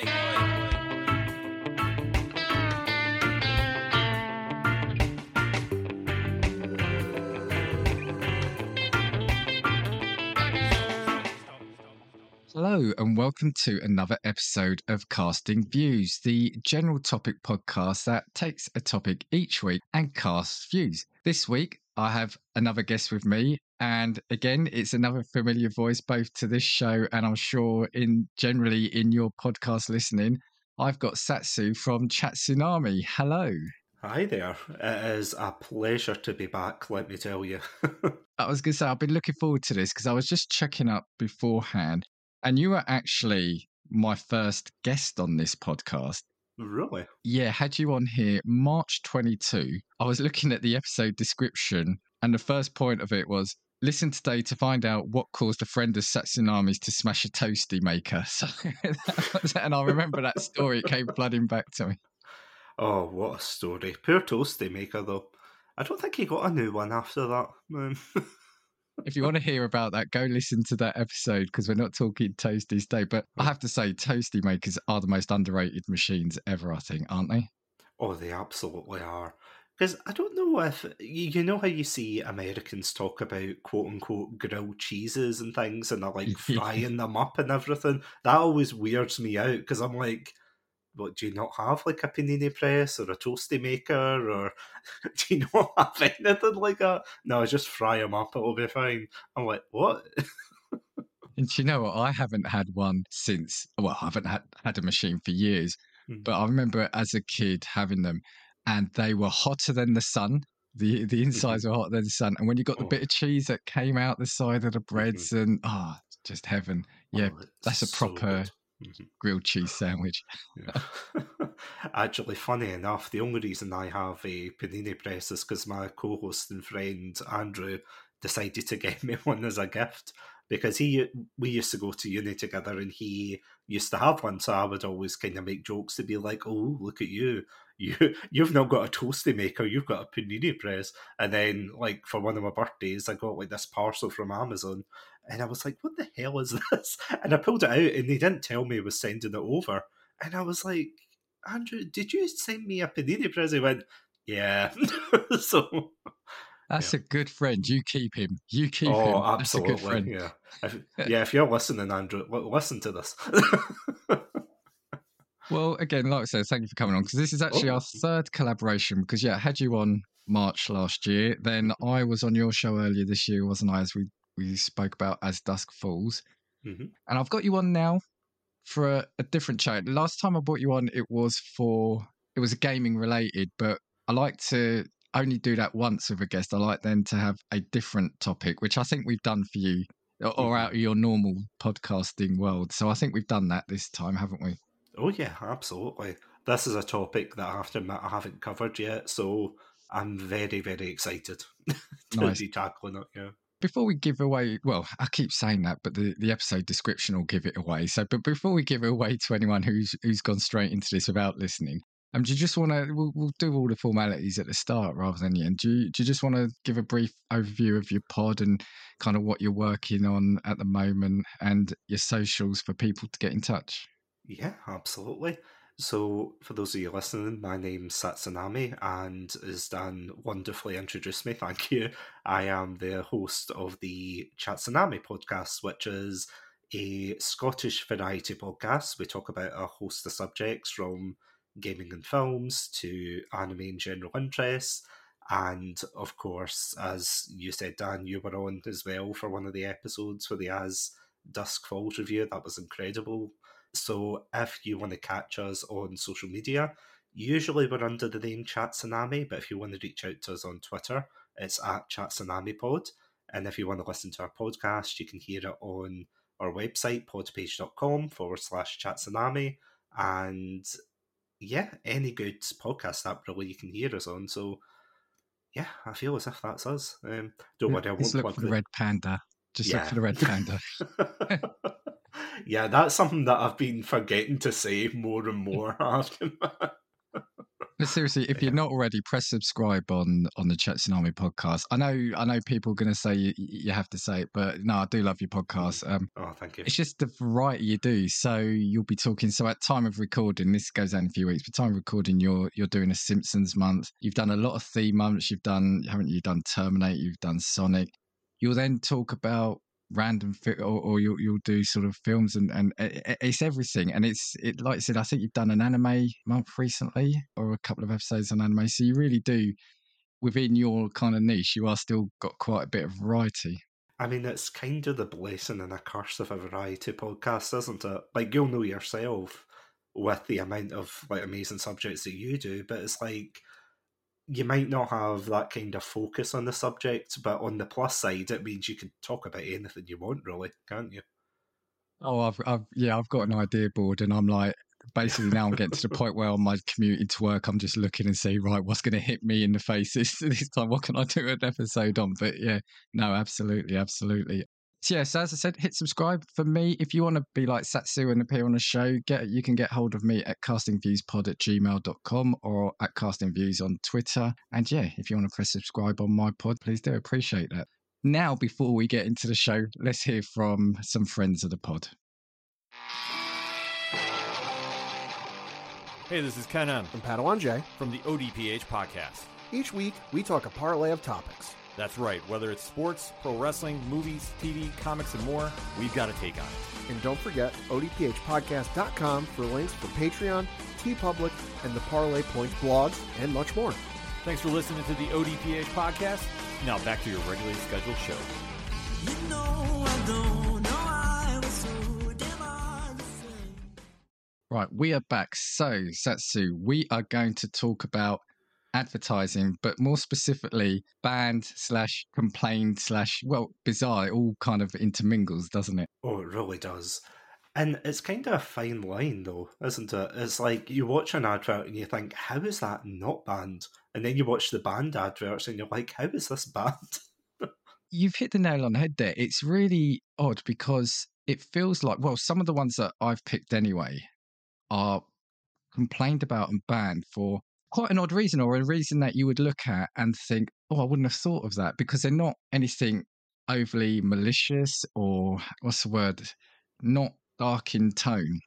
Hello, and welcome to another episode of Casting Views, the general topic podcast that takes a topic each week and casts views. This week, I have another guest with me, and again, it's another familiar voice both to this show and I'm sure in generally in your podcast listening. I've got Satsu from Chatsunami. Hello. Hi there. It is a pleasure to be back, let me tell you. I was going to say, I've been looking forward to this because I was just checking up beforehand and you were actually my first guest on this podcast. Really? Yeah, had you on here March 22. I was looking at the episode description, and the first point of it was listen today to find out what caused a friend of Satsunami's to smash a toasty maker. So, and I remember that story. It came flooding back to me. Oh, what a story. Poor toasty maker, though. I don't think he got a new one after that. If you want to hear about that, go listen to that episode because we're not talking toasties today. But I have to say, toasty makers are the most underrated machines ever, I think, aren't they? Oh, they absolutely are. Because I don't know if you know how you see Americans talk about quote unquote grilled cheeses and things and they're like frying them up and everything. That always weirds me out because I'm like, what do you not have like a panini press or a toasty maker or do you not have anything like that? No, just fry them up, it'll be fine. I'm like, what? and do you know what? I haven't had one since. Well, I haven't had had a machine for years, mm. but I remember as a kid having them, and they were hotter than the sun. The the mm-hmm. insides were hotter than the sun, and when you got the oh. bit of cheese that came out the side of the breads, mm-hmm. and ah, oh, just heaven. Yeah, oh, that's a proper. So Mm-hmm. grilled cheese sandwich. Actually, funny enough, the only reason I have a panini press is because my co-host and friend Andrew decided to get me one as a gift because he we used to go to uni together and he used to have one so i would always kind of make jokes to be like oh look at you you you've not got a toasty maker you've got a panini press and then like for one of my birthdays i got like this parcel from amazon and i was like what the hell is this and i pulled it out and they didn't tell me he was sending it over and i was like andrew did you send me a panini press he went yeah so that's yeah. a good friend. You keep him. You keep oh, him. Oh, absolutely. Yeah. If, yeah. If you're listening, Andrew, listen to this. well, again, like I said, thank you for coming on because this is actually oh. our third collaboration. Because yeah, I had you on March last year. Then I was on your show earlier this year, wasn't I? As we we spoke about as Dusk Falls, mm-hmm. and I've got you on now for a, a different chat. Last time I brought you on, it was for it was a gaming related, but I like to only do that once with a guest. I like then to have a different topic, which I think we've done for you, or mm-hmm. out of your normal podcasting world. So I think we've done that this time, haven't we? Oh yeah, absolutely. This is a topic that I have to admit I haven't covered yet, so I'm very, very excited to nice. be tackling it. Yeah. Before we give away, well, I keep saying that, but the, the episode description will give it away. So, but before we give away to anyone who's who's gone straight into this without listening, um, do you just want to? We'll, we'll, do all the formalities at the start rather than the end. Do you, do you just want to give a brief overview of your pod and kind of what you're working on at the moment and your socials for people to get in touch? Yeah, absolutely. So, for those of you listening, my name's Satsunami, and as Dan wonderfully introduced me, thank you. I am the host of the Chatsunami podcast, which is a Scottish variety podcast. We talk about a host of subjects from gaming and films to anime and general interests. And of course, as you said, Dan, you were on as well for one of the episodes for the As Dusk Falls review. That was incredible. So if you want to catch us on social media, usually we're under the name Chatsunami, but if you want to reach out to us on Twitter, it's at Chatsunami Pod. And if you want to listen to our podcast, you can hear it on our website, podpage.com forward slash Chatsunami. And yeah, any good podcast app really you can hear us on. So yeah, I feel as if that's us. Um, don't worry, I won't look for the red panda. Just yeah. look for the red panda. Yeah, that's something that I've been forgetting to say more and more after. But seriously, if you're not already, press subscribe on on the Chatsunami podcast. I know, I know, people are going to say you, you have to say it, but no, I do love your podcast. Um, oh, thank you. It's just the variety you do. So you'll be talking. So at time of recording, this goes out in a few weeks. But time of recording, you're you're doing a Simpsons month. You've done a lot of theme months. You've done, haven't you? Done Terminate. You've done Sonic. You'll then talk about random fi- or, or you'll you'll do sort of films and and it's everything. And it's it like I said I think you've done an anime month recently or a couple of episodes on anime. So you really do within your kind of niche you are still got quite a bit of variety. I mean it's kind of the blessing and a curse of a variety podcast isn't it? Like you'll know yourself with the amount of like amazing subjects that you do but it's like you might not have that kind of focus on the subject, but on the plus side, it means you can talk about anything you want, really, can't you? Oh, I've, I've, yeah, I've got an idea board, and I'm like, basically now I'm getting to the point where on my commute into work, I'm just looking and see, right, what's going to hit me in the face this, this time? What can I do an episode on? But yeah, no, absolutely, absolutely. So yeah, so as I said, hit subscribe for me. If you want to be like Satsu and appear on a show, get you can get hold of me at castingviewspod at gmail.com or at castingviews on Twitter. And yeah, if you want to press subscribe on my pod, please do. Appreciate that. Now, before we get into the show, let's hear from some friends of the pod. Hey, this is Kenan from Padawan J from the ODPH podcast. Each week, we talk a parlay of topics that's right, whether it's sports, pro wrestling, movies, TV, comics, and more, we've got a take on it. And don't forget odphpodcast.com for links for Patreon, TeePublic, and the Parlay Points blogs, and much more. Thanks for listening to the ODPH podcast. Now back to your regularly scheduled show. You know Right, we are back. So, Satsu, we are going to talk about advertising, but more specifically, banned slash complained slash, well, bizarre. It all kind of intermingles, doesn't it? Oh, it really does. And it's kind of a fine line, though, isn't it? It's like you watch an advert and you think, how is that not banned? And then you watch the banned adverts and you're like, how is this banned? You've hit the nail on the head there. It's really odd because it feels like, well, some of the ones that I've picked anyway are complained about and banned for quite an odd reason or a reason that you would look at and think, oh, I wouldn't have thought of that because they're not anything overly malicious or what's the word? Not dark in tone.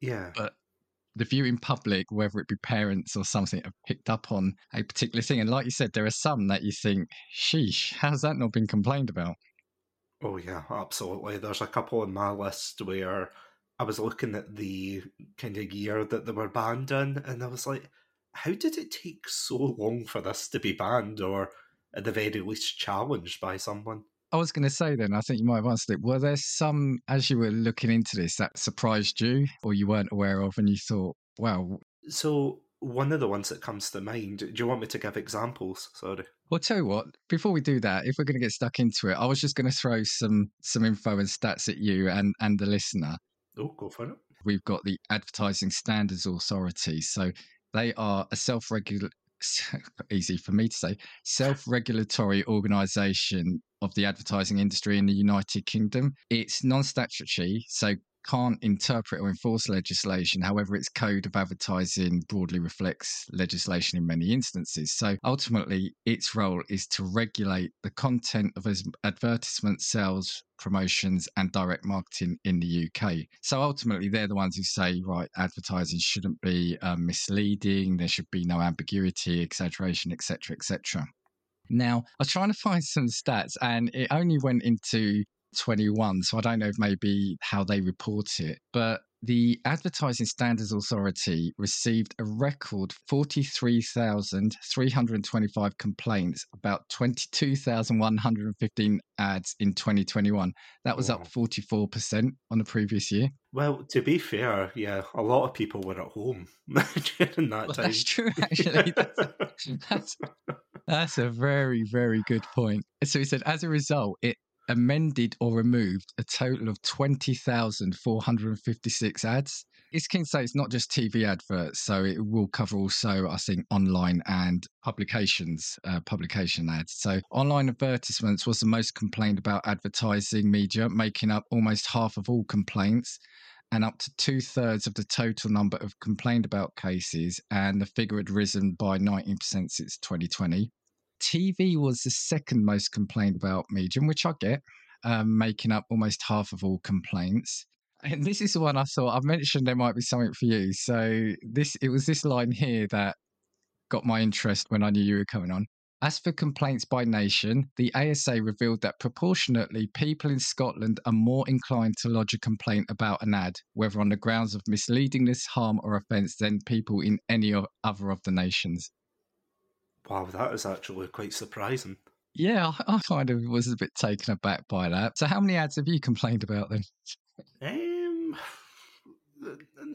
Yeah. But the viewing public, whether it be parents or something, have picked up on a particular thing. And like you said, there are some that you think, sheesh, how's that not been complained about? Oh, yeah, absolutely. There's a couple on my list where I was looking at the kind of year that they were banned in, and I was like, how did it take so long for this to be banned or at the very least challenged by someone? I was going to say then, I think you might have answered it. Were there some, as you were looking into this, that surprised you or you weren't aware of and you thought, wow? So, one of the ones that comes to mind, do you want me to give examples? Sorry. Well, tell you what, before we do that, if we're going to get stuck into it, I was just going to throw some some info and stats at you and, and the listener. Oh, go for it. We've got the Advertising Standards Authority. So they are a self regular easy for me to say self regulatory organization of the advertising industry in the United Kingdom. It's non statutory, so can't interpret or enforce legislation. However, its code of advertising broadly reflects legislation in many instances. So ultimately, its role is to regulate the content of advertisement sales, promotions, and direct marketing in the UK. So ultimately, they're the ones who say, right, advertising shouldn't be um, misleading, there should be no ambiguity, exaggeration, etc., etc. Now, I was trying to find some stats, and it only went into 21. So I don't know if maybe how they report it, but the Advertising Standards Authority received a record 43,325 complaints about 22,115 ads in 2021. That was up 44% on the previous year. Well, to be fair, yeah, a lot of people were at home during that well, time. That's true, actually. That's, that's, that's a very, very good point. So he said, as a result, it amended or removed a total of 20,456 ads. It's to say it's not just TV adverts, so it will cover also, I think, online and publications, uh, publication ads. So online advertisements was the most complained about advertising media, making up almost half of all complaints. and up to two thirds of the total number of complained about cases, and the figure had risen by 19% since 2020. TV was the second most complained about medium, which I get, um, making up almost half of all complaints. And this is the one I thought I've mentioned there might be something for you. So this it was this line here that got my interest when I knew you were coming on. As for complaints by nation, the ASA revealed that proportionately people in Scotland are more inclined to lodge a complaint about an ad, whether on the grounds of misleadingness, harm, or offence, than people in any other of the nations. Wow, that is actually quite surprising. Yeah, I kind of was a bit taken aback by that. So, how many ads have you complained about then? Um,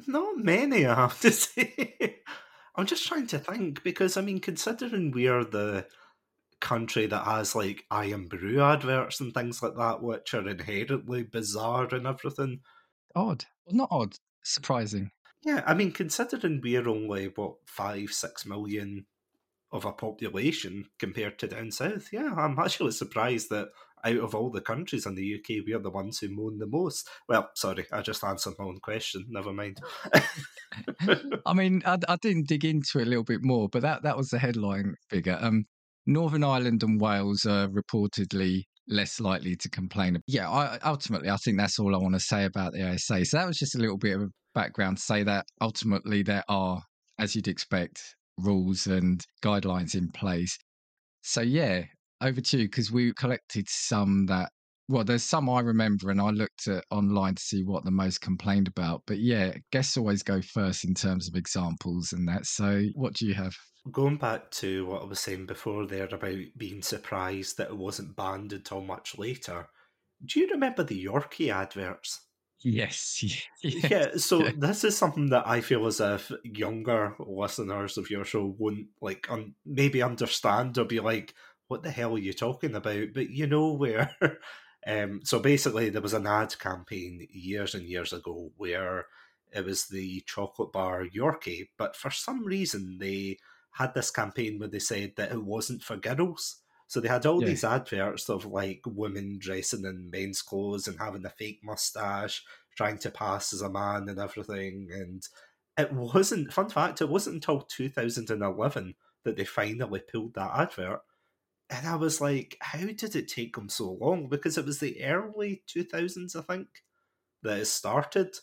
not many, I have to say. I'm just trying to think because I mean, considering we're the country that has like Irn-Bru adverts and things like that, which are inherently bizarre and everything. Odd, well, not odd, surprising. Yeah, I mean, considering we're only what five, six million of a population compared to down south, yeah, I'm actually surprised that out of all the countries in the UK, we're the ones who moan the most. Well, sorry, I just answered my own question. Never mind. I mean, I, I, didn't dig into it a little bit more, but that, that was the headline figure. Um, Northern Ireland and Wales are reportedly less likely to complain. Yeah, I, ultimately, I think that's all I want to say about the ASA. So that was just a little bit of background to say that ultimately there are, as you'd expect, rules and guidelines in place. So yeah, over to you because we collected some that well there's some i remember and i looked at online to see what the most complained about but yeah guests always go first in terms of examples and that. So what do you have? Going back to what i was saying before there about being surprised that it wasn't banned until much later do you remember the yorkie adverts Yes. yes. Yeah. So yeah. this is something that I feel as if younger listeners of your show wouldn't like un- maybe understand or be like, what the hell are you talking about? But you know where. um, so basically, there was an ad campaign years and years ago where it was the chocolate bar Yorkie, but for some reason they had this campaign where they said that it wasn't for girls. So they had all yeah. these adverts of like women dressing in men's clothes and having a fake mustache, trying to pass as a man and everything. And it wasn't, fun fact, it wasn't until 2011 that they finally pulled that advert and I was like, how did it take them so long? Because it was the early 2000s, I think, that it started,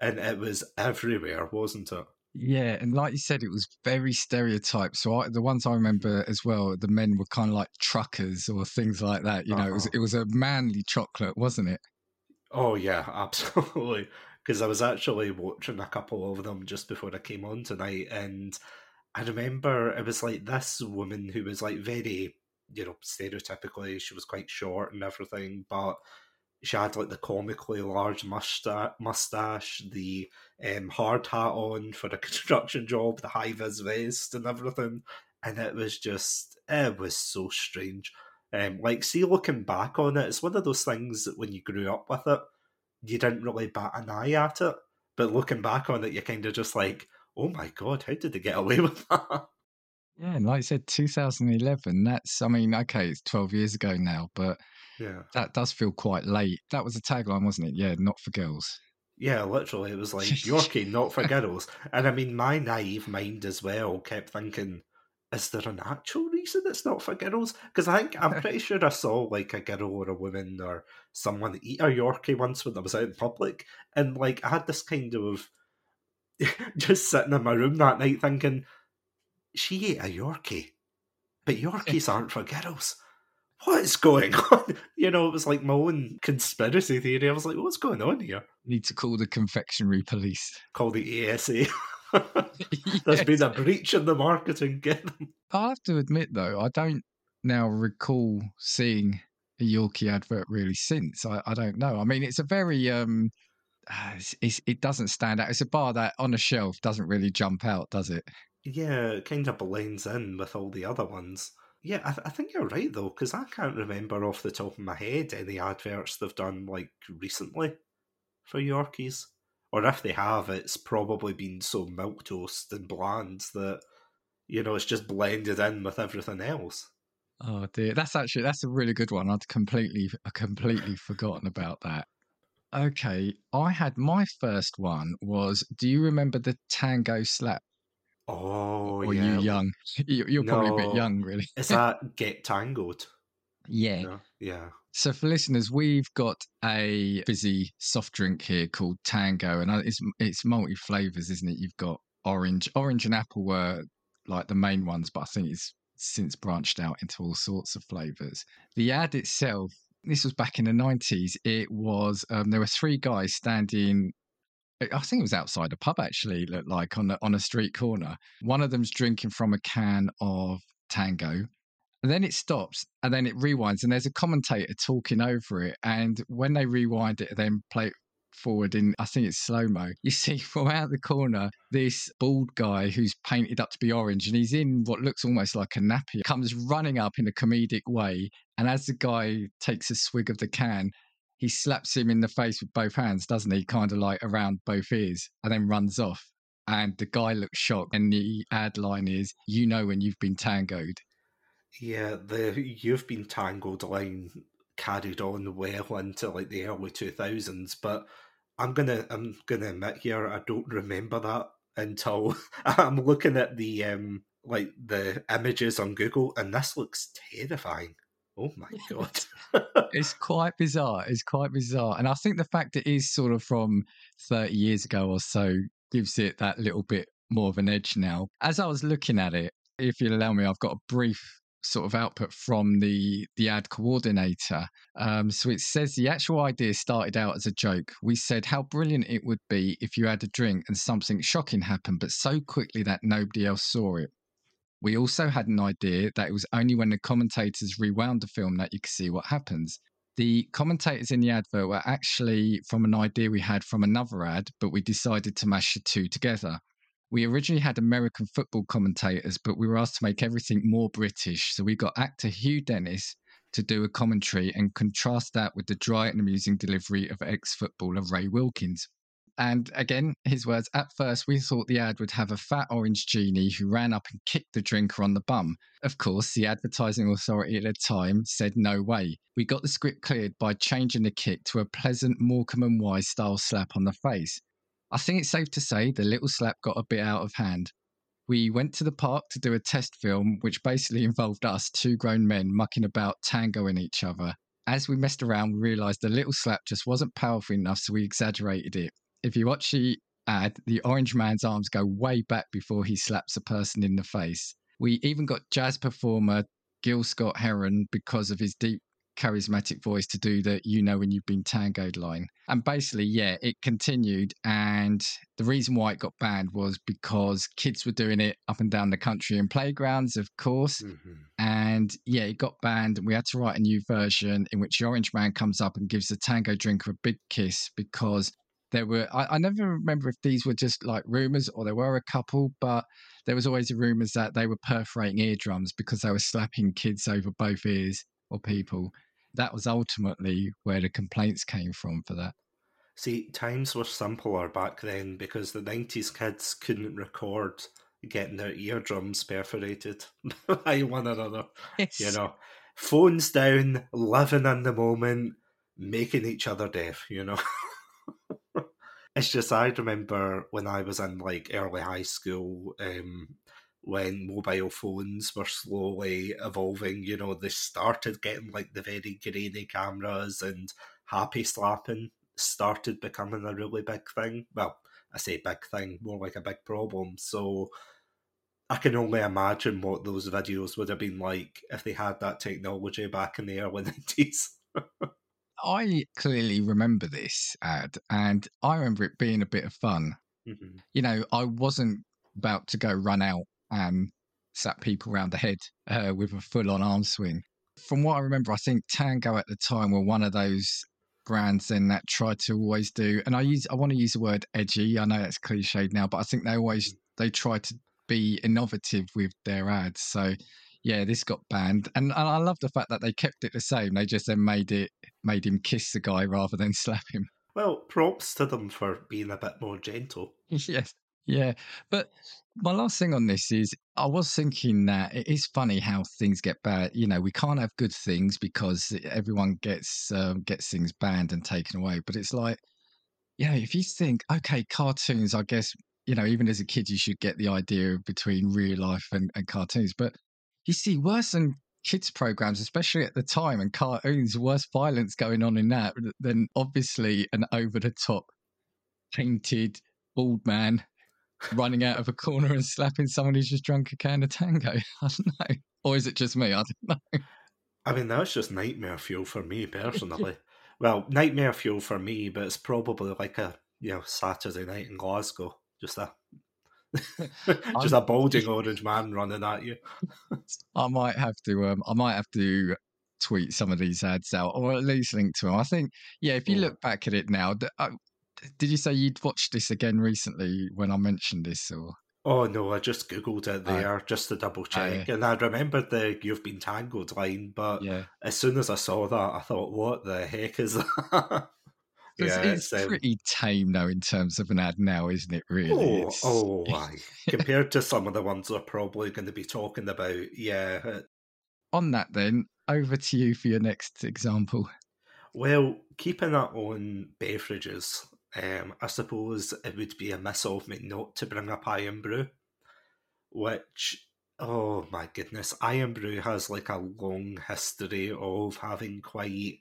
and it was everywhere, wasn't it? Yeah, and like you said, it was very stereotyped. So I, the ones I remember as well, the men were kind of like truckers or things like that. You know, uh-huh. it was uh-huh. it was a manly chocolate, wasn't it? Oh yeah, absolutely. Because I was actually watching a couple of them just before I came on tonight, and I remember it was like this woman who was like very you know, stereotypically she was quite short and everything, but she had like the comically large mustache, mustache the um, hard hat on for a construction job, the high vis vest and everything, and it was just it was so strange. Um, like, see, looking back on it, it's one of those things that when you grew up with it, you didn't really bat an eye at it, but looking back on it, you're kind of just like, oh my god, how did they get away with that? Yeah, and like I said, 2011. That's, I mean, okay, it's 12 years ago now, but yeah, that does feel quite late. That was a tagline, wasn't it? Yeah, not for girls. Yeah, literally, it was like Yorkie, not for girls. And I mean, my naive mind as well kept thinking, is there an actual reason it's not for girls? Because I think I'm pretty sure I saw like a girl or a woman or someone eat a Yorkie once when I was out in public, and like I had this kind of just sitting in my room that night thinking, she ate a Yorkie, but Yorkies aren't for girls. What is going on? You know, it was like my own conspiracy theory. I was like, what's going on here? Need to call the confectionery police. Call the ASA. There's been a breach in the marketing. Get them. I have to admit, though, I don't now recall seeing a Yorkie advert really since. I, I don't know. I mean, it's a very um, it's, it's, it doesn't stand out. It's a bar that on a shelf doesn't really jump out, does it? Yeah, it kind of blends in with all the other ones. Yeah, I, th- I think you're right though, because I can't remember off the top of my head any adverts they've done like recently for Yorkies. Or if they have, it's probably been so milk toast and bland that you know it's just blended in with everything else. Oh dear, that's actually that's a really good one. I'd completely uh, completely forgotten about that. Okay, I had my first one was. Do you remember the tango slap? Oh, or yeah. you young? You- You're probably a bit young, really. Is that Get Tangoed? Yeah. No? Yeah. So for listeners, we've got a busy soft drink here called Tango, and it's it's multi flavors, isn't it? You've got orange, orange and apple were like the main ones, but I think it's since branched out into all sorts of flavors. The ad itself, this was back in the nineties. It was um, there were three guys standing. I think it was outside a pub actually, looked like on on a street corner. One of them's drinking from a can of Tango, and then it stops and then it rewinds and there's a commentator talking over it. And when they rewind it, then play it forward in, I think it's slow mo, you see from out the corner this bald guy who's painted up to be orange and he's in what looks almost like a nappy, comes running up in a comedic way. And as the guy takes a swig of the can, he slaps him in the face with both hands, doesn't he? Kind of like around both ears and then runs off. And the guy looks shocked. And the ad line is, You know when you've been tangoed. Yeah, the You've Been Tangoed line carried on well into like the early 2000s, but I'm gonna I'm gonna admit here I don't remember that until I'm looking at the um like the images on Google and this looks terrifying. Oh my god. it's quite bizarre. It's quite bizarre. And I think the fact it is sort of from 30 years ago or so gives it that little bit more of an edge now. As I was looking at it, if you'll allow me, I've got a brief sort of output from the the ad coordinator. Um, so it says the actual idea started out as a joke. We said how brilliant it would be if you had a drink and something shocking happened, but so quickly that nobody else saw it. We also had an idea that it was only when the commentators rewound the film that you could see what happens. The commentators in the advert were actually from an idea we had from another ad, but we decided to mash the two together. We originally had American football commentators, but we were asked to make everything more British. So we got actor Hugh Dennis to do a commentary and contrast that with the dry and amusing delivery of ex footballer Ray Wilkins. And again, his words at first, we thought the ad would have a fat orange genie who ran up and kicked the drinker on the bum. Of course, the advertising authority at the time said no way. We got the script cleared by changing the kick to a pleasant Morecambe and Wise style slap on the face. I think it's safe to say the little slap got a bit out of hand. We went to the park to do a test film, which basically involved us, two grown men, mucking about tangoing each other. As we messed around, we realised the little slap just wasn't powerful enough, so we exaggerated it. If you watch the ad, the orange man's arms go way back before he slaps a person in the face. We even got jazz performer Gil Scott Heron because of his deep charismatic voice to do the you know when you've been tangoed line. And basically, yeah, it continued. And the reason why it got banned was because kids were doing it up and down the country in playgrounds, of course. Mhm. And yeah, it got banned. And we had to write a new version in which the orange man comes up and gives the tango drinker a big kiss because there were, I, I never remember if these were just like rumors or there were a couple, but there was always the rumors that they were perforating eardrums because they were slapping kids over both ears or people. That was ultimately where the complaints came from for that. See, times were simpler back then because the 90s kids couldn't record getting their eardrums perforated by one another. You know, phones down, living in the moment, making each other deaf, you know. it's just, I remember when I was in like early high school, um, when mobile phones were slowly evolving, you know, they started getting like the very grainy cameras and happy slapping started becoming a really big thing. Well, I say big thing, more like a big problem. So I can only imagine what those videos would have been like if they had that technology back in the early 90s. I clearly remember this ad and I remember it being a bit of fun. Mhm. You know, I wasn't about to go run out and slap people around the head uh, with a full on arm swing. From what I remember, I think Tango at the time were one of those brands then that tried to always do and I use I want to use the word edgy. I know that's cliched now, but I think they always they try to be innovative with their ads. So yeah, this got banned. And, and I love the fact that they kept it the same. They just then made it made him kiss the guy rather than slap him. Well, props to them for being a bit more gentle. yes. Yeah, but my last thing on this is I was thinking that it is funny how things get bad. You know, we can't have good things because everyone gets um, gets things banned and taken away. But it's like, yeah, if you think, okay, cartoons, I guess you know, even as a kid, you should get the idea between real life and, and cartoons. But you see, worse than kids programs, especially at the time, and cartoons, worse violence going on in that than obviously an over the top painted bald man running out of a corner and slapping someone who's just drunk a can of tango. I don't know. Or is it just me? I don't know. I mean, that's just nightmare fuel for me personally. well, nightmare fuel for me, but it's probably like a you know Saturday night in Glasgow. Just a just a bulging orange man running at you. I might have to. Um, I might have to tweet some of these ads out, or at least link to them. I think, yeah. If you look back at it now, uh, did you say you'd watched this again recently when I mentioned this, or? Oh no, I just googled it there just to double check, and I remembered the "You've been tangoed" line. But yeah. as soon as I saw that, I thought, "What the heck is that?" Yeah, it's, it's um, pretty tame though in terms of an ad now, isn't it? Really? Oh, oh? Compared to some of the ones we're probably going to be talking about, yeah. Uh on that, then over to you for your next example. Well, keeping that on beverages, um, I suppose it would be a miss of me not to bring up Irn-Bru, which, oh my goodness, Irn-Bru has like a long history of having quite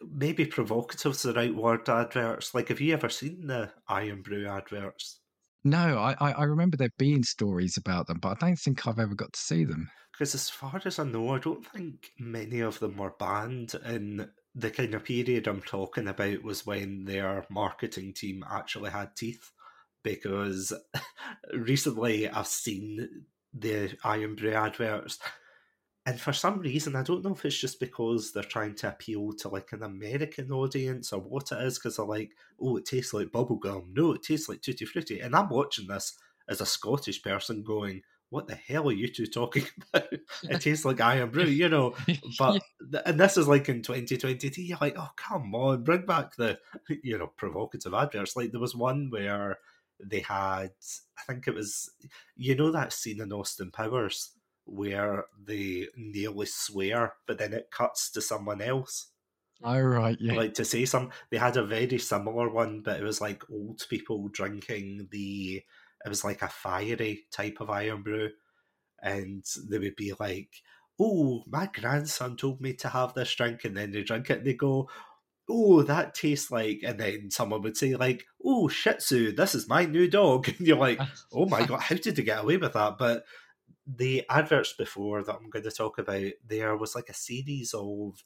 maybe provocative is the right word adverts. Like, have you ever seen the Irn-Bru adverts? No, I, I remember there being stories about them, but I don't think I've ever got to see them. Because as far as I know, I don't think many of them were banned. And the kind of period I'm talking about was when their marketing team actually had teeth. Because recently I've seen the Irn-Bru adverts and for some reason, I don't know if it's just because they're trying to appeal to like an American audience or what it is, because they're like, oh, it tastes like bubblegum. No, it tastes like Tutti Frutti. And I'm watching this as a Scottish person going, what the hell are you two talking about? it tastes like Irn-Bru, you know. But and this is like in 2022. You're like, oh come on, bring back the you know provocative adverts. Like there was one where they had, I think it was, you know, that scene in Austin Powers where they nearly swear, but then it cuts to someone else. Oh right, yeah. Like to say some, they had a very similar one, but it was like old people drinking the. It was like a fiery type of Irn-Bru, and they would be like, "Oh, my grandson told me to have this drink," and then they drink it and they go, "Oh, that tastes like," and then someone would say like, "Oh, Shih Tzu, this is my new dog," and you're like, "Oh my god, how did they get away with that?" But the adverts before that I'm going to talk about, there was like a series of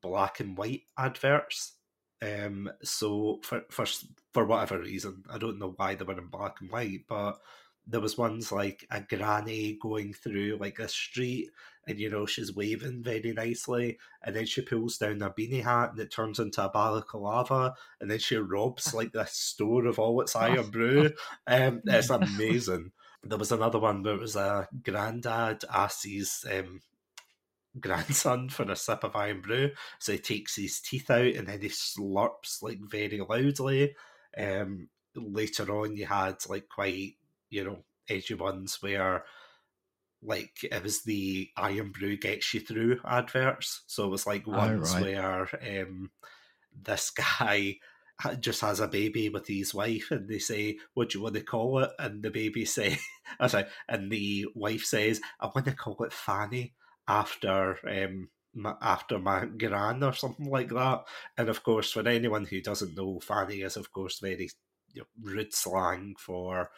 black and white adverts. Um, so for for for whatever reason, I don't know why they were in black and white, but there was ones like a granny going through like a street and you know she's waving very nicely and then she pulls down a beanie hat and it turns into a balaclava and then she robs like the store of all its Irn-Bru um, it's amazing there was another one where it was a granddad asks his um, grandson for a sip of Irn-Bru, so he takes his teeth out and then he slurps like very loudly. Um, later on, you had like quite you know edgy ones where like it was the Irn-Bru gets you through adverts. So it was like ones oh, right. where um, this guy just has a baby with his wife, and they say, "What do you want to call it?" And the baby say, "I sorry," and the wife says, "I want to call it Fanny after um, my, after my gran or something like that." And of course, for anyone who doesn't know, Fanny is of course very you know, rude slang for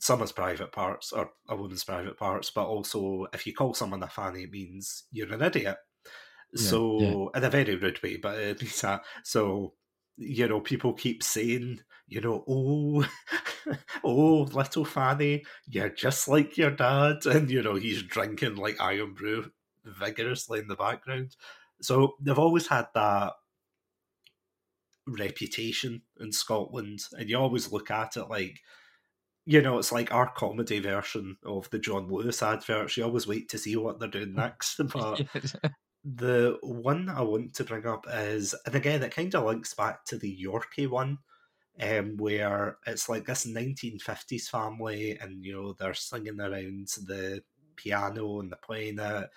someone's private parts or a woman's private parts, but also if you call someone a fanny, it means you're an idiot. Yeah, so yeah. in a very rude way, but it means that. So you know, people keep saying, you know, oh, oh, little Fanny, you're just like your dad, and you know he's drinking like Irn-Bru vigorously in the background. So they've always had that reputation in Scotland, and you always look at it like, you know, it's like our comedy version of the John Lewis adverts. You always wait to see what they're doing next, but the one I want to bring up is, and again, it kind of links back to the Yorkie one. um, where it's like this 1950s family, and you know they're singing around the piano and they're playing it.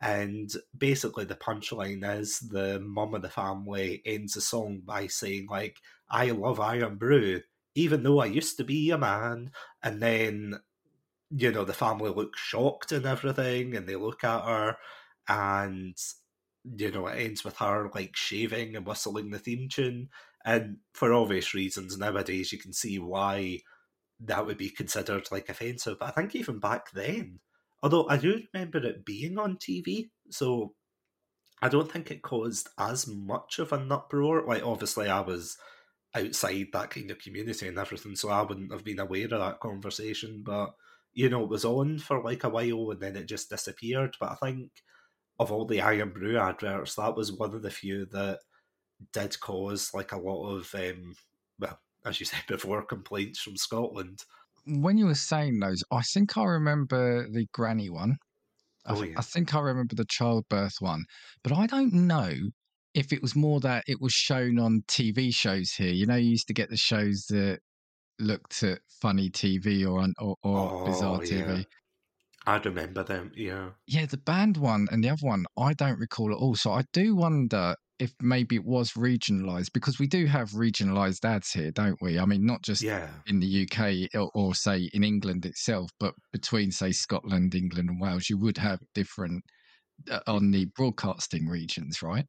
And basically, the punchline is the mum of the family ends the song by saying, like, I love Irn-Bru, even though I used to be a man. And then, you know, the family looks shocked and everything, and they look at her, and, you know, it ends with her, like, shaving and whistling the theme tune. And for obvious reasons, nowadays you can see why that would be considered, like, offensive. But I think even back then, Although I do remember it being on TV, so I don't think it caused as much of an uproar. Like, obviously, I was outside that kind of community and everything, so I wouldn't have been aware of that conversation. But, you know, it was on for like a while and then it just disappeared. But I think of all the Irn-Bru adverts, that was one of the few that did cause like a lot of, um, well, as you said before, complaints from Scotland when you were saying those, I think I remember the granny one. Oh, I, yeah. I think I remember the childbirth one, but I don't know if it was more that it was shown on TV shows here. You know, you used to get the shows that looked at funny TV or or, or Oh, bizarre TV. yeah. I remember them, yeah. Yeah, the band one and the other one, I don't recall at all. So I do wonder if maybe it was regionalised because we do have regionalised ads here, don't we? I mean, not just Yeah. in the UK or, or say in England itself, but between say Scotland, England, and Wales, you would have different uh, on the broadcasting regions, right?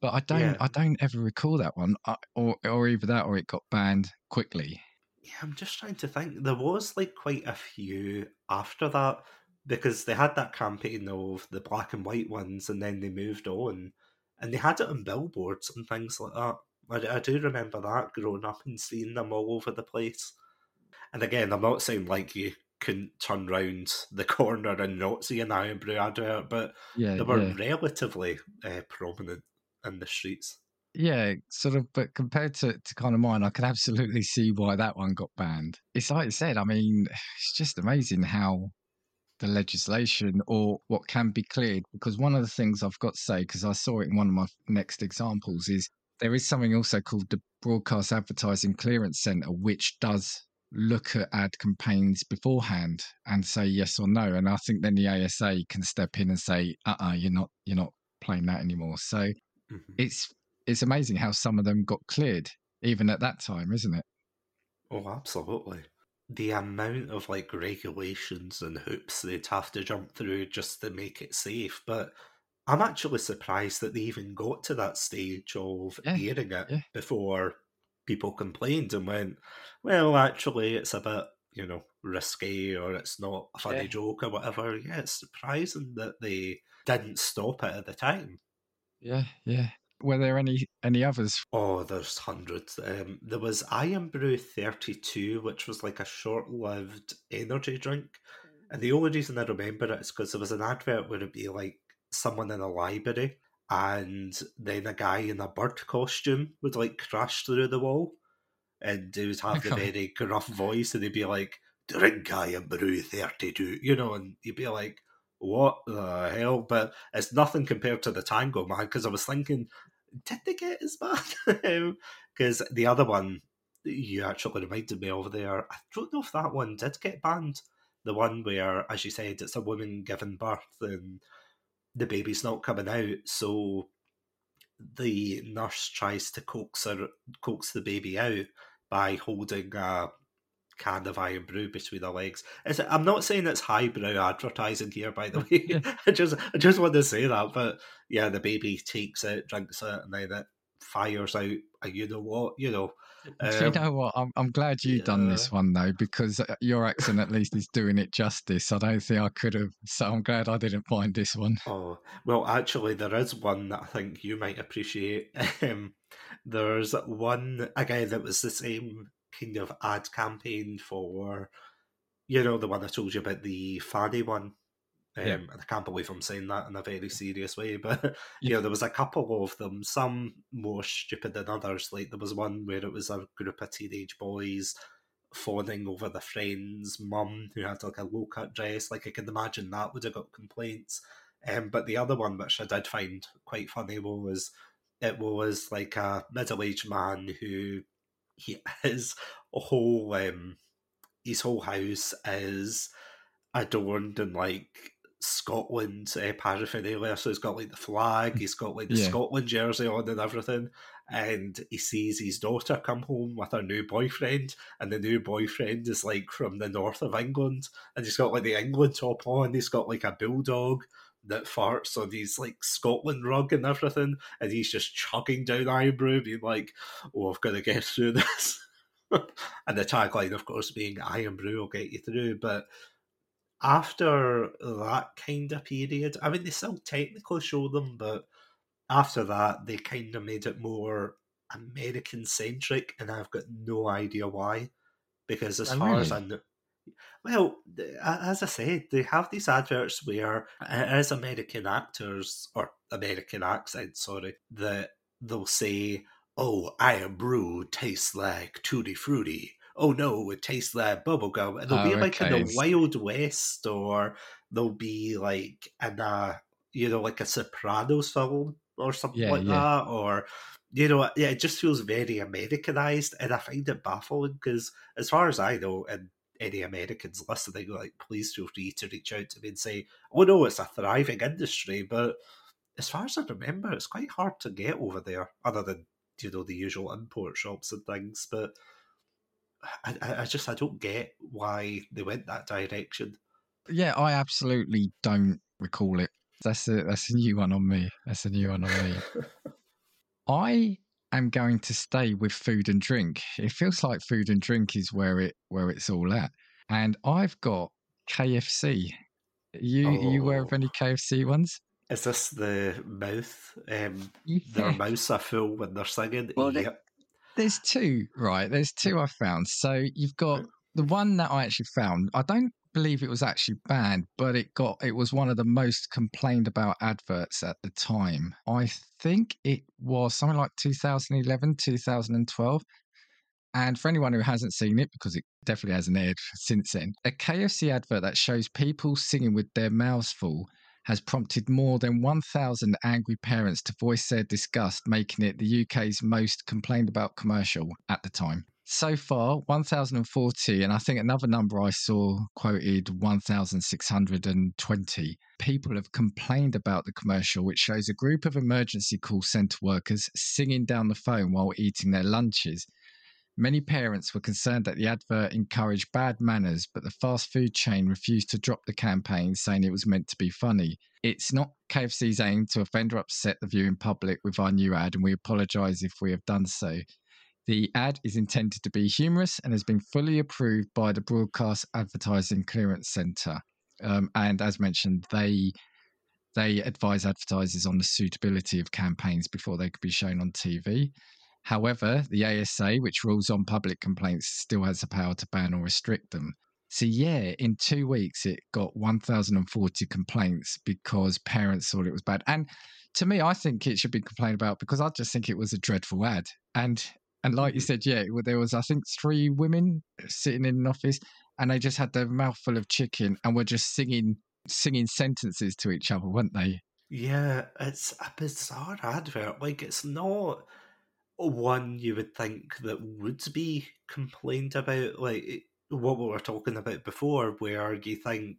But I don't, Yeah. I don't ever recall that one, I, or or either that or it got banned quickly. Yeah, I'm just trying to think. There was like quite a few after that because they had that campaign of the black and white ones and then they moved on and they had it on billboards and things like that. I, I do remember that growing up and seeing them all over the place. And again, I'm not saying like you couldn't turn round the corner and not see an Irn-Bru advert, but Yeah, they were yeah. relatively uh, prominent in the streets. Yeah, sort of, but compared to, to kind of mine, I can absolutely see why that one got banned. It's like I said, I mean, it's just amazing how the legislation or what can be cleared. Because one of the things I've got to say, because I saw it in one of my next examples, is there is something also called the Broadcast Advertising Clearance Centre, which does look at ad campaigns beforehand and say yes or no. And I think then the ASA can step in and say, uh uh-uh, uh, you are not, you're not playing that anymore. So Mhm. it's it's amazing how some of them got cleared even at that time, isn't it? Oh, absolutely. The amount of like regulations and hoops they'd have to jump through just to make it safe. But I'm actually surprised that they even got to that stage of Yeah, airing it yeah. before people complained and went, well, actually, it's a bit, you know, risky or it's not a funny Yeah. joke or whatever. Yeah, it's surprising that they didn't stop it at the time. Yeah, yeah. Were there any any others? Oh, there's hundreds. Um, there was Irn-Bru 32, which was like a short lived energy drink. And the only reason I remember it is because there was an advert where it'd be like someone in a library and then a guy in a bird costume would like crash through the wall and he would have the very gruff voice and he'd be like, Drink Irn-Bru 32, you know, and you'd be like, what the hell? But it's nothing compared to the Tango Man because I was thinking, did they get as bad? Because the other one you actually reminded me of there, I don't know if that one did get banned. The one where, as you said, it's a woman giving birth and the baby's not coming out, so the nurse tries to coax her, coax the baby out by holding a can of Irn-Bru between the legs. It's, I'm not saying it's highbrow advertising here, by the way. Yeah. I just I just want to say that, but yeah, the baby takes it, drinks it, and then it fires out. A you know what? You know. Do you um, know what? I'm I'm glad you've done this one though, because uh, your accent at least is doing it justice. I don't think I could have. So I'm glad I didn't find this one. Oh, well, actually, there is one that I think you might appreciate. Um, there's one, again, that was the same kind of ad campaign for, you know, the one I told you about, the Fanny one. Um, Yeah. And I can't believe I'm saying that in a very serious way, but, you Yeah. know, there was a couple of them, some more stupid than others. Like, there was one where it was a group of teenage boys fawning over the friend's mum who had like a low cut dress. Like I can imagine that would have got complaints. Um, but the other one, which I did find quite funny, was it was like a middle aged man who he his whole um his whole house is adorned in like Scotland uh, paraphernalia. So he's got like the flag, he's got like the yeah. Scotland jersey on and everything. And he sees his daughter come home with her new boyfriend, and the new boyfriend is like from the north of England, and he's got like the England top on. He's got like a bulldog that farts on his like Scotland rug and everything, and he's just chugging down Irn-Bru, being like, "Oh, I've got to get through this." and the tagline, of course, being "Irn-Bru will get you through," but after that kind of period, I mean, they still technically show them, but after that, they kind of made it more American centric, and I've got no idea why. Because as oh, far really? as I know, well, as I said, they have these adverts where it is American actors or American accents, sorry, that they'll say, "Oh, Irn-Bru tastes like tutti frutti," oh no, it tastes like bubblegum. And they'll oh, be like okay. in the Wild West or they'll be like in a, you know, like a Sopranos film or something yeah, like yeah. that. Or, you know, yeah, it just feels very Americanized. And I find it baffling because, as far as I know, and any Americans listening, like, please feel free to reach out to me and say, oh no, it's a thriving industry. But as far as I remember, it's quite hard to get over there, other than, you know, the usual import shops and things. But I, I just I don't get why they went that direction. Yeah, I absolutely don't recall it. That's a that's a new one on me. That's a new one on me. I am going to stay with food and drink. It feels like food and drink is where it where it's all at. And I've got KFC. You oh. you aware of any oh. KFC ones? Is this the mouth? Um, yeah. Their mouths are full when they're singing. Well, yep there's two, right? There's two I found. So you've got the one that I actually found. I don't believe it was actually banned, but it got it was one of the most complained about adverts at the time. I think it was something like 2011, 2012. And for anyone who hasn't seen it, because it definitely hasn't aired since then, a KFC advert that shows people singing with their mouths full has prompted more than 1,000 angry parents to voice their disgust, making it the UK's most complained about commercial at the time. So far, 1,040, and I think another number I saw quoted 1,620 people have complained about the commercial, which shows a group of emergency call centre workers singing down the phone while eating their lunches. Many parents were concerned that the advert encouraged bad manners, but the fast food chain refused to drop the campaign, saying it was meant to be funny. It's not KFC's aim to offend or upset the viewing public with our new ad, and we apologise if we have done so. The ad is intended to be humorous and has been fully approved by the Broadcast Advertising Clearance Centre. Um, and as mentioned, they they advise advertisers on the suitability of campaigns before they could be shown on TV. However, the ASA, which rules on public complaints, still has the power to ban or restrict them. So, yeah, in two weeks, it got 1,040 complaints because parents thought it was bad. And to me, I think it should be complained about because I just think it was a dreadful ad. And and like you said, yeah, there was I think three women uh, sitting in an office, and they just had their mouthful of chicken and were just singing singing sentences to each other, weren't they? Yeah, it's a bizarre advert. Like it's not one you would think that would be complained about, like what we were talking about before, where you think,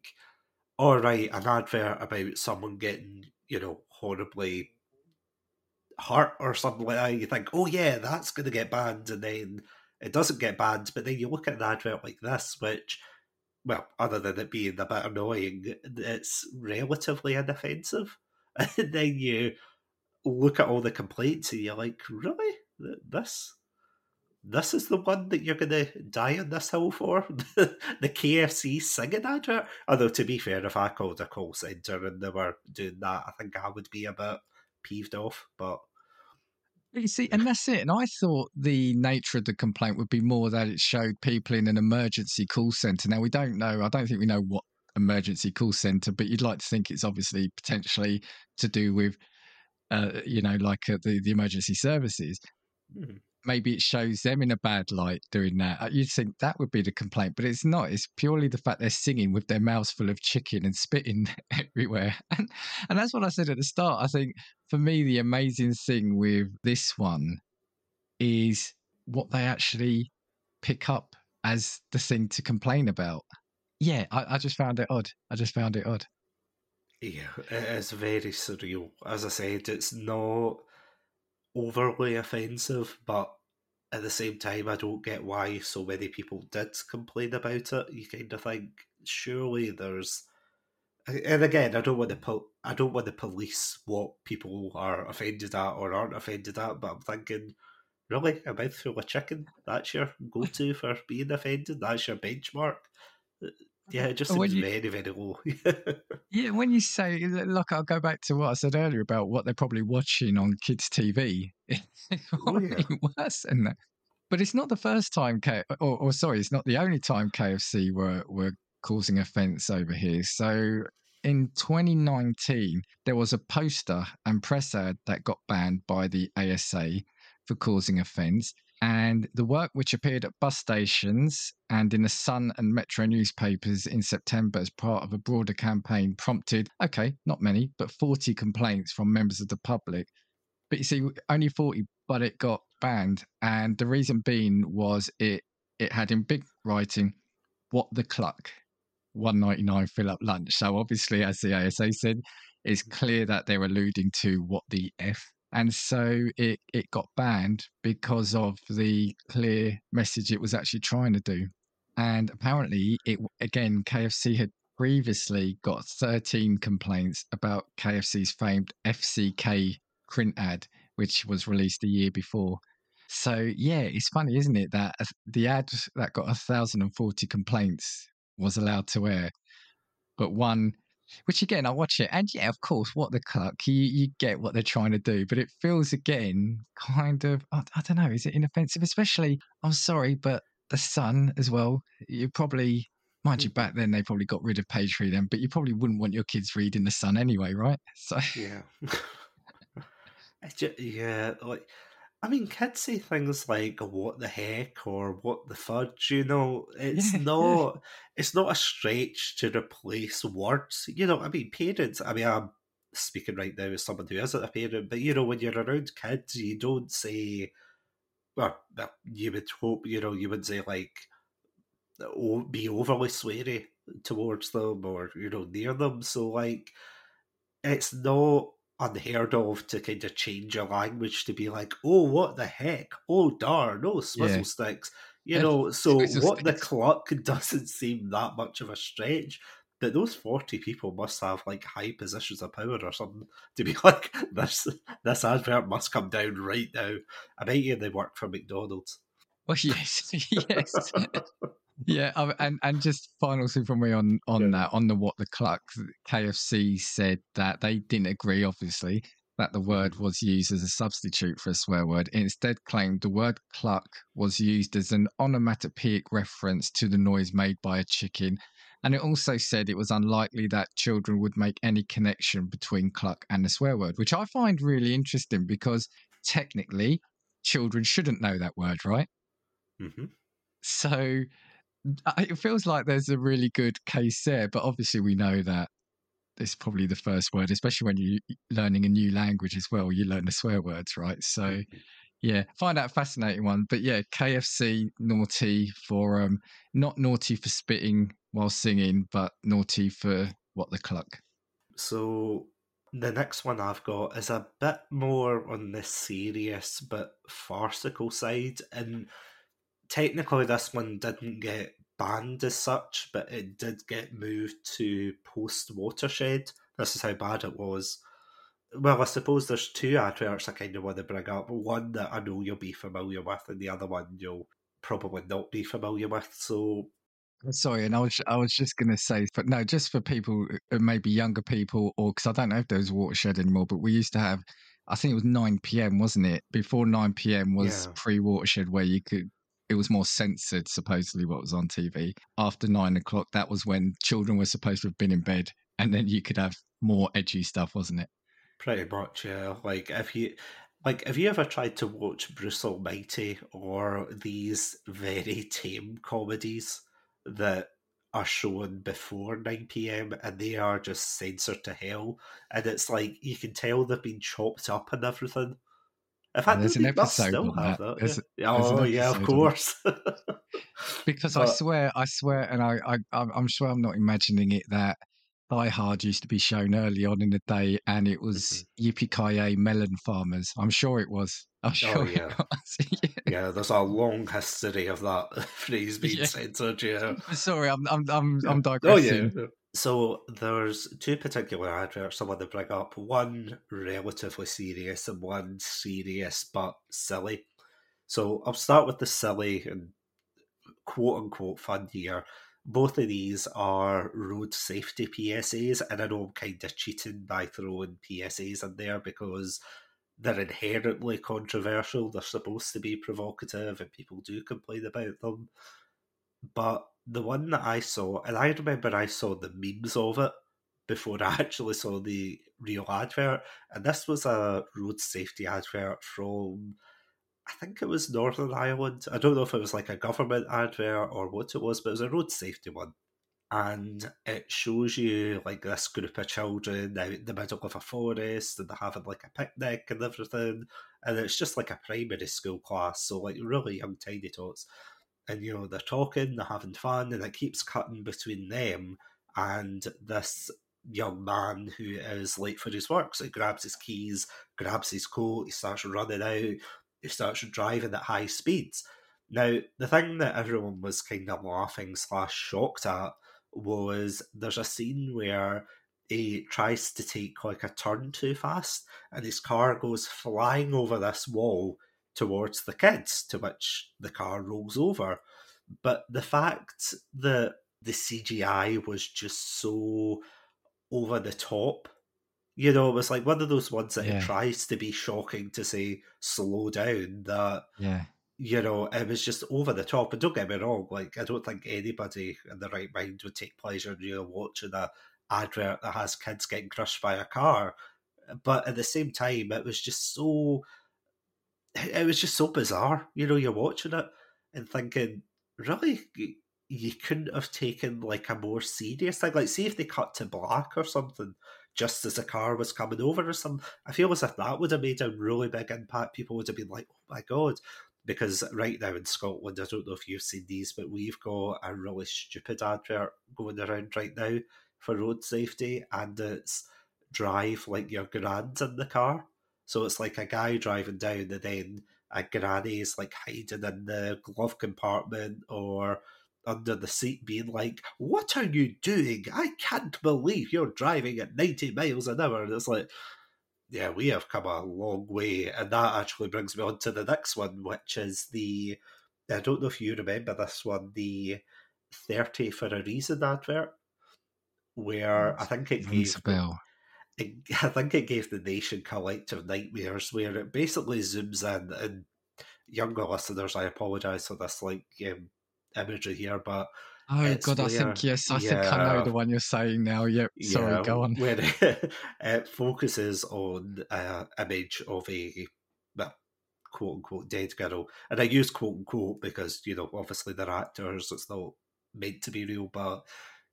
all right, an advert about someone getting, you know, horribly hurt or something like that, you think, oh yeah, that's going to get banned, and then it doesn't get banned, but then you look at an advert like this, which, well, other than it being a bit annoying, it's relatively inoffensive, and then you look at all the complaints and you're like, really? this this is the one that you're going to die on this hill for? the KFC singing advert? Although, to be fair, if I called a call centre and they were doing that, I think I would be a bit peeved off. But you see, and that's it. And I thought the nature of the complaint would be more that it showed people in an emergency call centre. Now, we don't know, I don't think we know what emergency call centre, but you'd like to think it's obviously potentially to do with, uh, you know, like uh, the, the emergency services. Mm. Maybe it shows them in a bad light doing that. Uh, you'd think that would be the complaint, but it's not. It's purely the fact they're singing with their mouths full of chicken and spitting everywhere. And, and that's what I said at the start. I think for me, the amazing thing with this one is what they actually pick up as the thing to complain about. Yeah, I, I just found it odd. I just found it odd. Yeah, it is very surreal. As I said, it's not overly offensive, but at the same time, I don't get why so many people did complain about it. You kind of think, surely there's, and again, I don't want to I don't want to police what people are offended at or aren't offended at, but I'm thinking, really, a mouthful of chicken, that's your go-to for being offended. That's your benchmark. Yeah, it just seems you, very, very low. yeah, when you say, look, I'll go back to what I said earlier about what they're probably watching on kids' TV. It's oh, yeah. worse than that. But it's not the first time, K- or, or sorry, it's not the only time KFC were were causing offence over here. So in 2019, there was a poster and press ad that got banned by the ASA for causing offence. And the work, which appeared at bus stations and in the Sun and Metro newspapers in September as part of a broader campaign, prompted, okay, not many, but 40 complaints from members of the public. But you see, only 40, but it got banned. And the reason being was it, it had in big writing, what the cluck, 199 fill up lunch. So obviously, as the ASA said, it's clear that they're alluding to what the F and so it it got banned because of the clear message it was actually trying to do. And apparently it again KFC had previously got 13 complaints about KFC's famed FCK print ad which was released a year before. So yeah it's funny isn't it that the ad that got 1040 complaints was allowed to air but one which again, I watch it, and yeah, of course, what the cluck, you you get what they're trying to do, but it feels again kind of I, I don't know, is it inoffensive? Especially, I'm sorry, but the Sun as well. You probably, mind you, back then they probably got rid of page three then, but you probably wouldn't want your kids reading the Sun anyway, right? So yeah, just, yeah, like I mean, kids say things like "what the heck" or "what the fudge." You know, it's yeah, not yeah. it's not a stretch to replace words. You know, I mean, parents. I mean, I'm speaking right now as someone who isn't a parent, but you know, when you're around kids, you don't say. Well, you would hope you know you would say like, oh, be overly sweary towards them or you know near them. So like, it's not unheard of to kind of change your language to be like, oh, what the heck? Oh, darn, oh, swizzle yeah. sticks. You know, so what the cluck doesn't seem that much of a stretch. But those 40 people must have like high positions of power or something to be like, this this advert must come down right now. I bet you they work for McDonald's. Well, yes, yes. Yeah, and and just final thing from me on on yeah. that on the what the cluck KFC said that they didn't agree, obviously, that the word mm-hmm. was used as a substitute for a swear word. It instead claimed the word cluck was used as an onomatopoeic reference to the noise made by a chicken. And it also said it was unlikely that children would make any connection between cluck and the swear word, which I find really interesting because technically children shouldn't know that word, right? Mm-hmm. So it feels like there's a really good case there, but obviously we know that it's probably the first word, especially when you're learning a new language as well. You learn the swear words, right? So, mm-hmm. yeah, find out fascinating one. But yeah, KFC naughty for um, not naughty for spitting while singing, but naughty for what the cluck. So the next one I've got is a bit more on the serious but farcical side, and technically this one didn't get banned as such, but it did get moved to post watershed. This is how bad it was. Well, I suppose there's two adverts I kind of want to bring up. One that I know you'll be familiar with, and the other one you'll probably not be familiar with. So, sorry, and I was I was just going to say, but no, just for people, uh, maybe younger people, or because I don't know if there's watershed anymore, but we used to have. I think it was 9 p.m., wasn't it? Before 9 p.m. was yeah. pre watershed, where you could it was more censored, supposedly, what was on TV. After nine o'clock, that was when children were supposed to have been in bed, and then you could have more edgy stuff, wasn't it? Pretty much, yeah. Like if you like have you ever tried to watch Bruce Almighty or these very tame comedies that are shown before 9 p.m. and they are just censored to hell? And it's like you can tell they've been chopped up and everything In fact, there's an episode still on have that. that. Yeah. Oh, yeah, of course. because I swear, I swear, and I, I, I'm sure I'm not imagining it that Die Hard used to be shown early on in the day, and it was mm-hmm. Yippee Ki Melon Farmers. I'm sure it was. I'm oh, sure Oh, yeah. Yeah. yeah, there's a long history of that phrase being Yeah. censored. Yeah. Sorry, I'm, I'm, I'm, I'm digressing. Oh yeah. So there's two particular adverts I want to bring up. One relatively serious and one serious but silly. So I'll start with the silly and quote unquote fun here. Both of these are road safety PSAs, and I know I'm kind of cheating by throwing PSAs in there because they're inherently controversial. They're supposed to be provocative, and people do complain about them. But the one that I saw, and I remember I saw the memes of it before I actually saw the real advert, and this was a road safety advert from, I think it was Northern Ireland. I don't know if it was like a government advert or what it was, but it was a road safety one. And it shows you like this group of children out in the middle of a forest and they're having like a picnic and everything. And it's just like a primary school class, so like really young tiny tots and you know they're talking, they're having fun, and it keeps cutting between them and this young man who is late for his work. So he grabs his keys, grabs his coat, he starts running out, he starts driving at high speeds. Now, the thing that everyone was kind of laughing slash shocked at was there's a scene where he tries to take like a turn too fast and his car goes flying over this wall towards the kids, to which the car rolls over. But the fact that the CGI was just so over the top, you know, it was like one of those ones that Yeah. it tries to be shocking to say slow down, that, Yeah. you know, it was just over the top. And don't get me wrong, like, I don't think anybody in the right mind would take pleasure in you know, watching a advert that has kids getting crushed by a car. But at the same time, it was just so it was just so bizarre. You know, you're watching it and thinking, really, you, couldn't have taken like a more serious thing. Like, see if they cut to black or something just as the car was coming over or something. I feel as if that would have made a really big impact. People would have been like, oh my God. Because right now in Scotland, I don't know if you've seen these, but we've got a really stupid advert going around right now for road safety, and it's drive like your grand in the car. So it's like a guy driving down, and then a granny is like hiding in the glove compartment or under the seat, being like, "What are you doing? I can't believe you're driving at ninety miles an hour." And it's like, yeah, we have come a long way, and that actually brings me on to the next one, which is the. I don't know if you remember this one, the thirty for a reason advert, where I think it Rings gave a bell. It, I think it gave the nation collective nightmares where it basically zooms in and younger listeners, I apologise for this like um, imagery here, but Oh God, I think yes, I think I know the one you're saying now. Yep. Sorry, yeah, go on. Where it, it focuses on an image of a well, quote unquote dead girl, and I use quote unquote because you know obviously they're actors; it's not meant to be real, but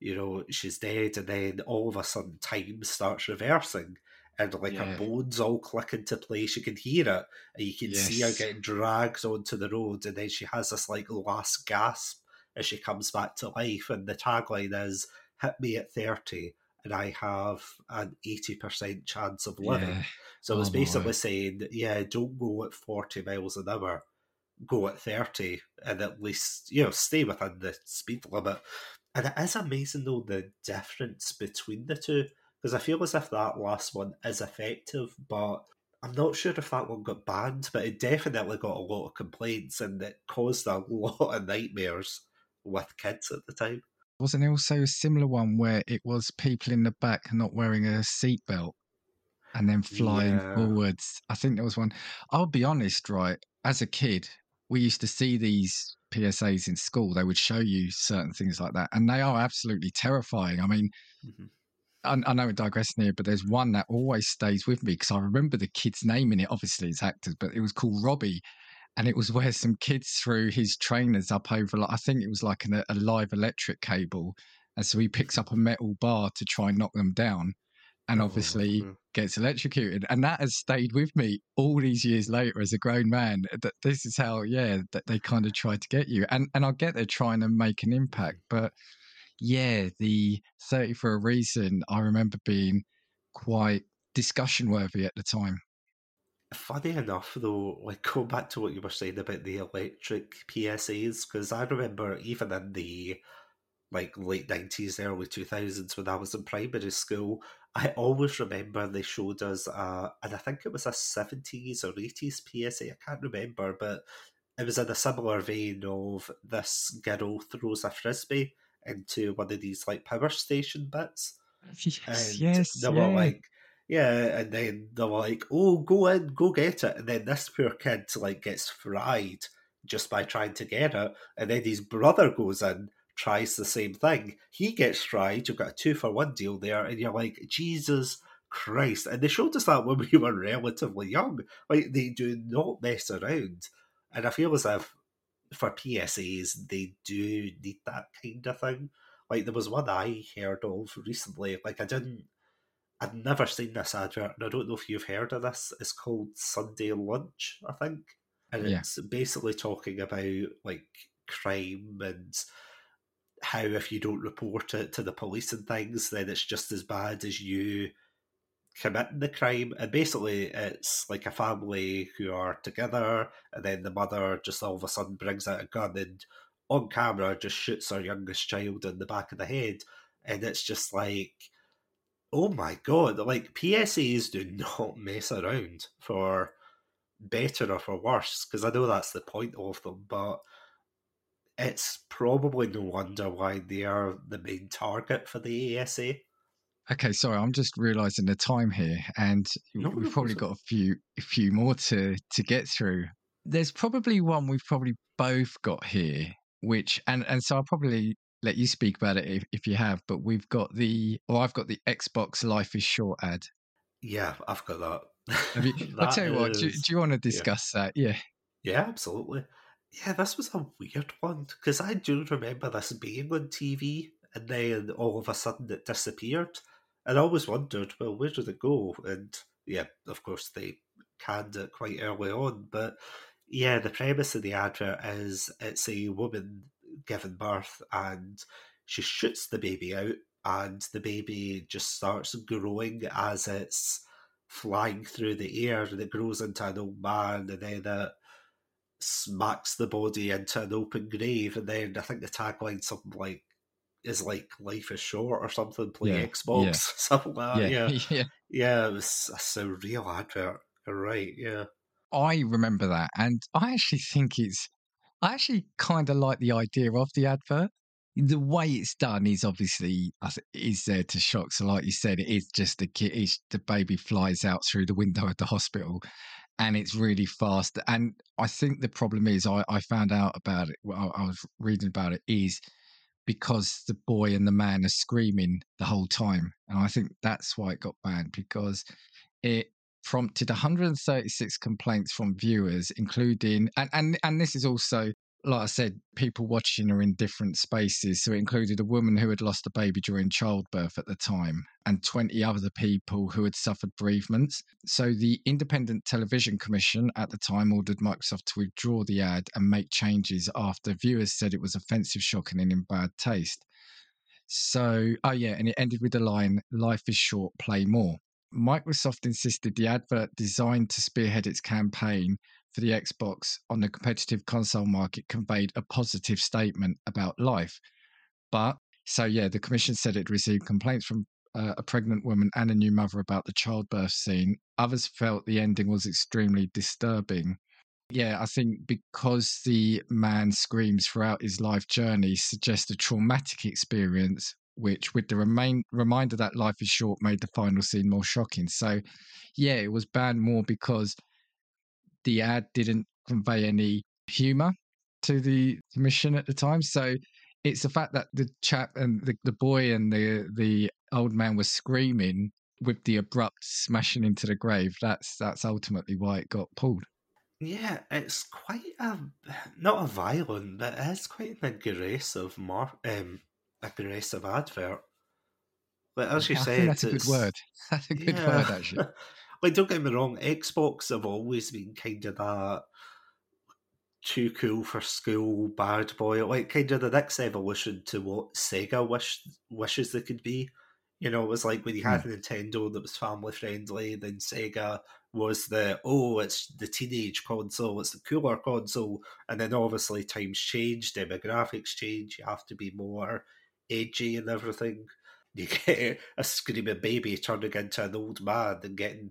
you know she's dead, and then all of a sudden time starts reversing. And like Yeah. her bones all click into place, you can hear it, and you can see her getting dragged onto the road, and then she has this like last gasp as she comes back to life. And the tagline is hit me at 30 and I have an 80% chance of living. Yeah. So oh, it's Oh, basically word. saying, yeah, don't go at 40 miles an hour, go at 30 and at least, you know, stay within the speed limit. And it is amazing though the difference between the two because I feel as if that last one is effective, but I'm not sure if that one got banned, but it definitely got a lot of complaints and it caused a lot of nightmares with kids at the time. Wasn't there also a similar one where it was people in the back not wearing a seatbelt and then flying Yeah. forwards? I think there was one. I'll be honest, right? As a kid, we used to see these PSAs in school. They would show you certain things like that, and they are absolutely terrifying. I mean, Mhm. I, I know we're digressing here, but there's one that always stays with me because I remember the kid's name in it. Obviously, it's actors, but it was called Robbie, and it was where some kids threw his trainers up over, like I think it was like an, a live electric cable, and so he picks up a metal bar to try and knock them down. And obviously oh, gets electrocuted. And that has stayed with me all these years later as a grown man. That this is how, yeah, that they kind of try to get you. And and I get they're trying to make an impact, hmm. but yeah, the 30 for a reason, I remember being quite discussion worthy at the time. Funny enough, though, like go back to what you were saying about the electric PSAs, because I remember even in the like late nineties, early two thousands, when I was in primary school, I always remember they showed us, uh, and I think it was a seventies or eighties PSA. I can't remember, but it was in a similar vein of this girl throws a frisbee into one of these like power station bits. Yes, and yes, they were yeah. like, yeah, and then they're like, "Oh, go in, go get it," and then this poor kid like gets fried just by trying to get it, and then his brother goes in, tries the same thing, he gets fried. You've got a two for one deal there, and you're like, Jesus Christ! And they showed us that when we were relatively young. Like they do not mess around, and I feel as if for PSAs they do need that kind of thing. Like there was one I heard of recently. Like I didn't I'd never seen this advert, and I don't know if you've heard of this. It's called Sunday Lunch, I think, and yeah. it's basically talking about like crime and how if you don't report it to the police and things, then it's just as bad as you committing the crime. And basically, it's like a family who are together, and then the mother just all of a sudden brings out a gun and on camera just shoots her youngest child in the back of the head. And it's just like oh my god, like PSAs do not mess around for better or for worse, because I know that's the point of them, but it's probably no wonder why they are the main target for the ASA. Okay, sorry, I'm just realizing the time here, and no, we've probably got a few, a few more to to get through. There's probably one we've probably both got here, which, and and so I'll probably let you speak about it if, if you have. But we've got the, or I've got the Xbox Life is Short ad. Yeah, I've got that. You, I'll tell you is, what. Do, do, you want to discuss yeah. that? Yeah. Yeah, absolutely. Yeah, this was a weird one because I do remember this being on TV, and then all of a sudden it disappeared. And I always wondered, well, where did it go? And yeah, of course they canned it quite early on, but yeah, the premise of the advert is it's a woman given birth and she shoots the baby out and the baby just starts growing as it's flying through the air and it grows into an old man and then it smacks the body into an open grave and then I think the tagline something like is like life is short or something play yeah, Xbox yeah. something like that yeah yeah yeah, yeah it was a surreal advert You're right yeah I remember that and I actually think it's I actually kind of like the idea of the advert. The way it's done is obviously is there to shock. So, like you said, it is just the kid. It's, the baby flies out through the window of the hospital, and it's really fast. And I think the problem is, I, I found out about it. I, I was reading about it is because the boy and the man are screaming the whole time, and I think that's why it got banned because it prompted 136 complaints from viewers, including and and and this is also like I said, people watching are in different spaces. So it included a woman who had lost a baby during childbirth at the time and 20 other people who had suffered bereavements. So the Independent Television Commission at the time ordered Microsoft to withdraw the ad and make changes after viewers said it was offensive, shocking, and in bad taste. So, oh yeah, and it ended with the line, Life is short, play more. Microsoft insisted the advert designed to spearhead its campaign for the Xbox on the competitive console market conveyed a positive statement about life. But so, yeah, the commission said it received complaints from uh, a pregnant woman and a new mother about the childbirth scene. Others felt the ending was extremely disturbing. Yeah, I think because the man screams throughout his life journey suggests a traumatic experience which with the remain reminder that life is short made the final scene more shocking. So yeah, it was banned more because the ad didn't convey any humor to the mission at the time. So it's the fact that the chap and the, the boy and the the old man were screaming with the abrupt smashing into the grave. That's that's ultimately why it got pulled. Yeah, it's quite a not a violent, but it is quite an aggressive mar- um, aggressive advert. But as you I said, that's a good word. That's a good word, actually. like, don't get me wrong, Xbox have always been kind of that too cool for school bad boy, like kind of the next evolution to what Sega wish wishes they could be. You know, it was like when you had mm. Nintendo that was family friendly, then Sega was the oh, it's the teenage console, it's the cooler console, and then obviously times change, demographics change, you have to be more edgy and everything. You get a screaming baby turning into an old man and getting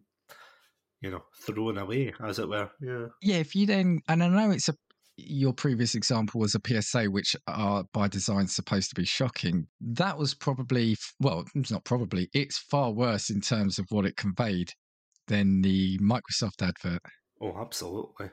you know, thrown away, as it were. Yeah. Yeah. If you then, and I know it's a, your previous example was a PSA, which are by design supposed to be shocking. That was probably, well, it's not probably, it's far worse in terms of what it conveyed than the Microsoft advert. Oh, absolutely.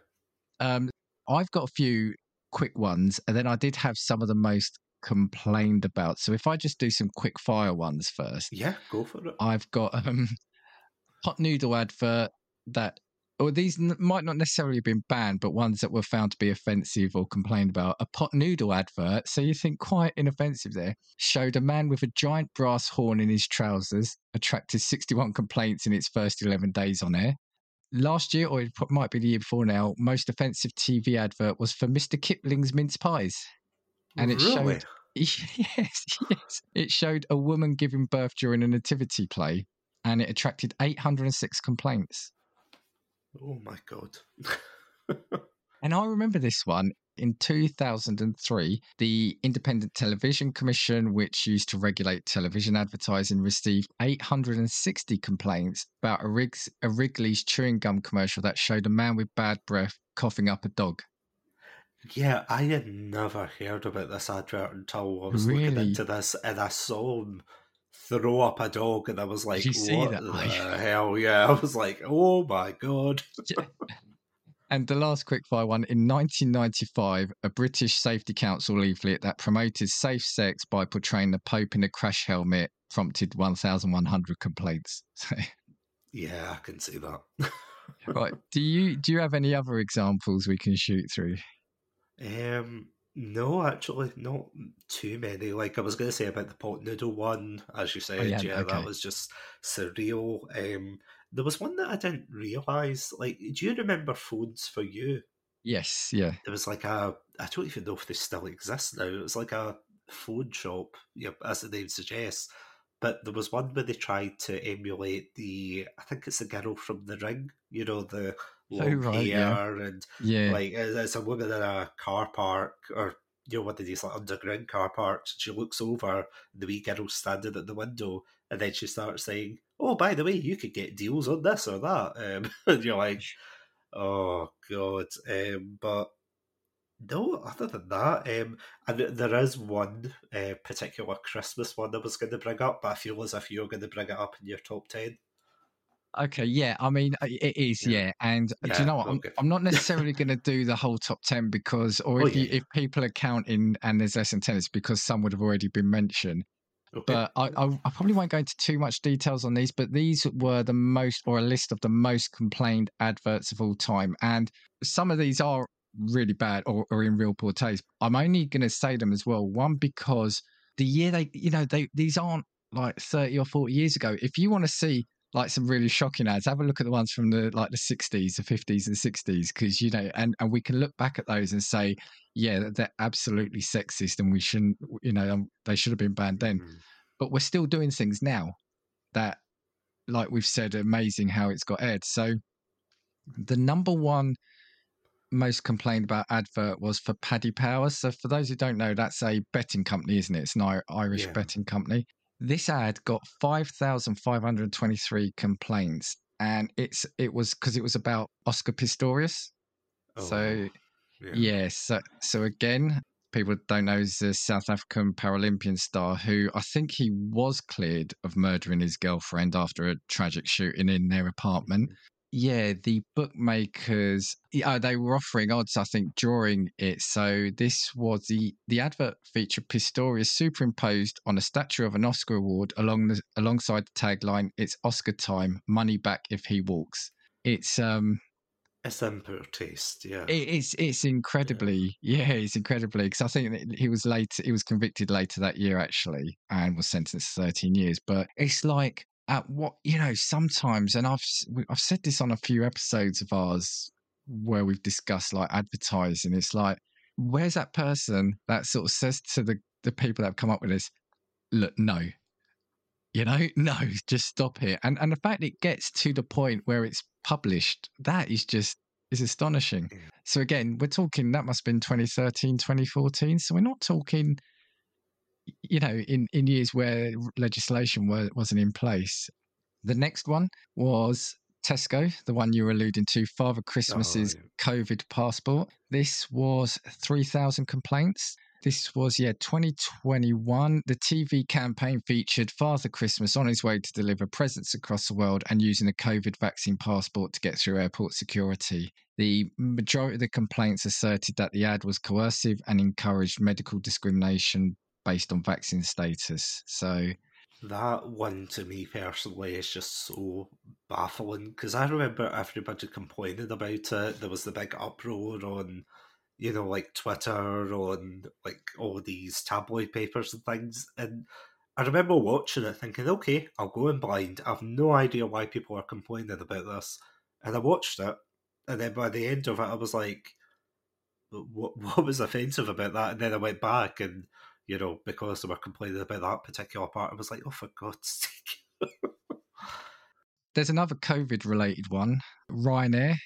Um, I've got a few quick ones, and then I did have some of the most complained about. So if I just do some quick fire ones first. Yeah, go for it. I've got um hot noodle advert that or these n- might not necessarily have been banned, but ones that were found to be offensive or complained about. A pot noodle advert, so you think quite inoffensive there, showed a man with a giant brass horn in his trousers, attracted 61 complaints in its first 11 days on air. Last year, or it might be the year before now, most offensive TV advert was for Mr. Kipling's mince pies. And it really? showed. Yes, yes. It showed a woman giving birth during a nativity play, and it attracted 806 complaints. Oh my god. and I remember this one in 2003. The Independent Television Commission, which used to regulate television advertising, received 860 complaints about a, Riggs, a Wrigley's chewing gum commercial that showed a man with bad breath coughing up a dog. Yeah, I had never heard about this advert until I was really? looking into this, and I saw throw up a dog, and I was like, "What that, the hell?" Yeah, I was like, "Oh my god!" Yeah. And the last quickfire one in 1995, a British Safety Council leaflet that promoted safe sex by portraying the Pope in a crash helmet prompted 1,100 complaints. yeah, I can see that. right. Do you do you have any other examples we can shoot through? Um, no, actually, not too many. Like I was going to say about the pot noodle one, as you said, oh, yeah, yeah okay. that was just surreal. Um, there was one that I didn't realize. Like, do you remember Phones 4u? Yes, yeah. There was like a. I don't even know if they still exist now. It was like a phone shop, know, as the name suggests. But there was one where they tried to emulate the. I think it's the girl from The Ring. You know the Long oh, right, hair yeah. and yeah. like it's a woman in a car park or you know one of these like underground car parks. She looks over the wee girl standing at the window, and then she starts saying, "Oh, by the way, you could get deals on this or that." Um, and you're like, "Oh God!" Um, but no, other than that, um, and there is one uh, particular Christmas one I was going to bring up, but I feel as if you're going to bring it up in your top ten. Okay, yeah. I mean, uh, it is, yeah. yeah. And yeah, do you know what? I'm, I'm not necessarily going to do the whole top ten because, or oh, if, yeah, you, if people are counting and there's less than ten, it's because some would have already been mentioned. Okay. But I, I, I, probably won't go into too much details on these. But these were the most, or a list of the most complained adverts of all time, and some of these are really bad or, or in real poor taste. I'm only going to say them as well. One because the year they, you know, they these aren't like 30 or 40 years ago. If you want to see like some really shocking ads. Have a look at the ones from the like the sixties, the fifties, and sixties, because you know, and and we can look back at those and say, yeah, they're absolutely sexist, and we shouldn't, you know, um, they should have been banned then. Mm. But we're still doing things now that, like we've said, amazing how it's got aired. So, the number one most complained about advert was for Paddy Power. So, for those who don't know, that's a betting company, isn't it? It's an Irish yeah. betting company. This ad got 5,523 complaints, and it's it was because it was about Oscar Pistorius. Oh, so, yeah. yeah, so, so again, people don't know is a South African Paralympian star who I think he was cleared of murdering his girlfriend after a tragic shooting in their apartment. Yeah, the bookmakers yeah, they were offering odds, I think, during it. So this was the the advert featured Pistorius superimposed on a statue of an Oscar award along the alongside the tagline, "It's Oscar time, money back if he walks." It's um It's taste, yeah. It, it's it's incredibly yeah, it's incredibly because I think he was late. He was convicted later that year actually, and was sentenced to thirteen years. But it's like at what you know sometimes, and I've I've said this on a few episodes of ours where we've discussed like advertising. It's like where's that person that sort of says to the the people that have come up with this, look, no, you know, no, just stop it. And and the fact it gets to the point where it's published, that is just is astonishing. So again, we're talking that must have been 2013, 2014. So we're not talking, you know, in, in years where legislation were, wasn't in place. The next one was Tesco, the one you were alluding to, Father Christmas's oh, yeah. COVID passport. This was 3,000 complaints. This was, yeah, 2021. The TV campaign featured Father Christmas on his way to deliver presents across the world and using a COVID vaccine passport to get through airport security. The majority of the complaints asserted that the ad was coercive and encouraged medical discrimination based on vaccine status. So, That one to me personally is just so baffling because I remember everybody complaining about it. There was the big uproar on, you know, like Twitter, on like all these tabloid papers and things. And I remember watching it thinking, okay, I'll go in blind. I have no idea why people are complaining about this. And I watched it. And then by the end of it, I was like, what, what was offensive about that? And then I went back and you know, because they were complaining about that particular part, I was like, oh, for God's sake. there's another COVID related one Ryanair,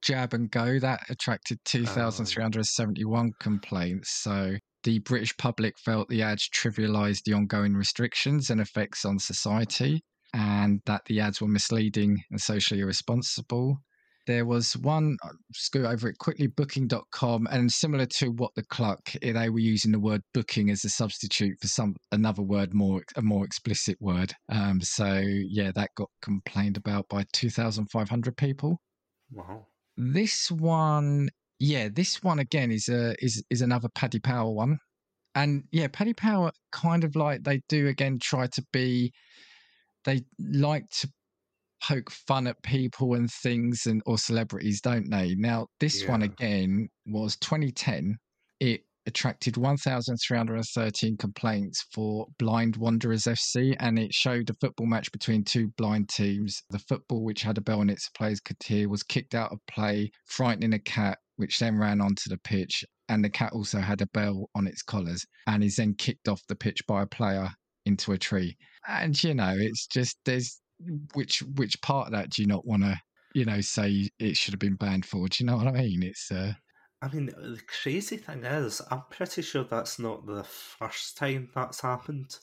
Jab and Go, that attracted 2,371 complaints. So the British public felt the ads trivialised the ongoing restrictions and effects on society, and that the ads were misleading and socially irresponsible. There was one, I'll just go over it quickly, booking.com, and similar to what the Cluck, eh, they were using the word booking as a substitute for some another word, more a more explicit word. Um, so yeah, that got complained about by 2,500 people. wow. This one, yeah, this one again is a is is another Paddy Power one, and yeah, Paddy Power kind of like they do again try to be, they like to poke fun at people and things and or celebrities, don't they? Now this one again was 2010. It attracted 1,313 complaints for Blind Wanderers FC, and it showed a football match between two blind teams. The football, which had a bell on its players could hear, was kicked out of play, frightening a cat, which then ran onto the pitch. And the cat also had a bell on its collars, and is then kicked off the pitch by a player into a tree. And you know, it's just there's which which part of that do you not want to you know say it should have been banned for? Do you know what I mean? It's uh, I mean, the crazy thing is, I'm pretty sure that's not the first time that's happened.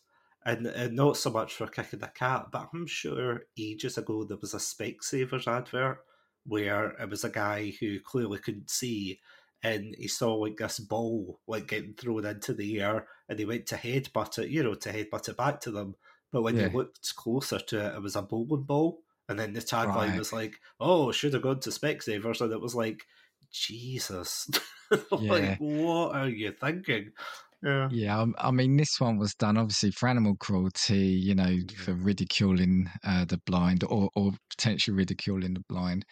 And, and not so much for kicking the cat, but I'm sure ages ago there was a Specsavers advert where it was a guy who clearly couldn't see and he saw like this ball like getting thrown into the air and he went to headbutt it, you know, to headbutt it back to them. But when Yeah. you looked closer to it, it was a bowling ball. And then the tagline Right. was like, oh, should have gone to Specsavers. And it was like, Jesus. Yeah. like, what are you thinking? Yeah. yeah. I mean, this one was done obviously for animal cruelty, you know, for ridiculing uh, the blind or or potentially ridiculing the blind.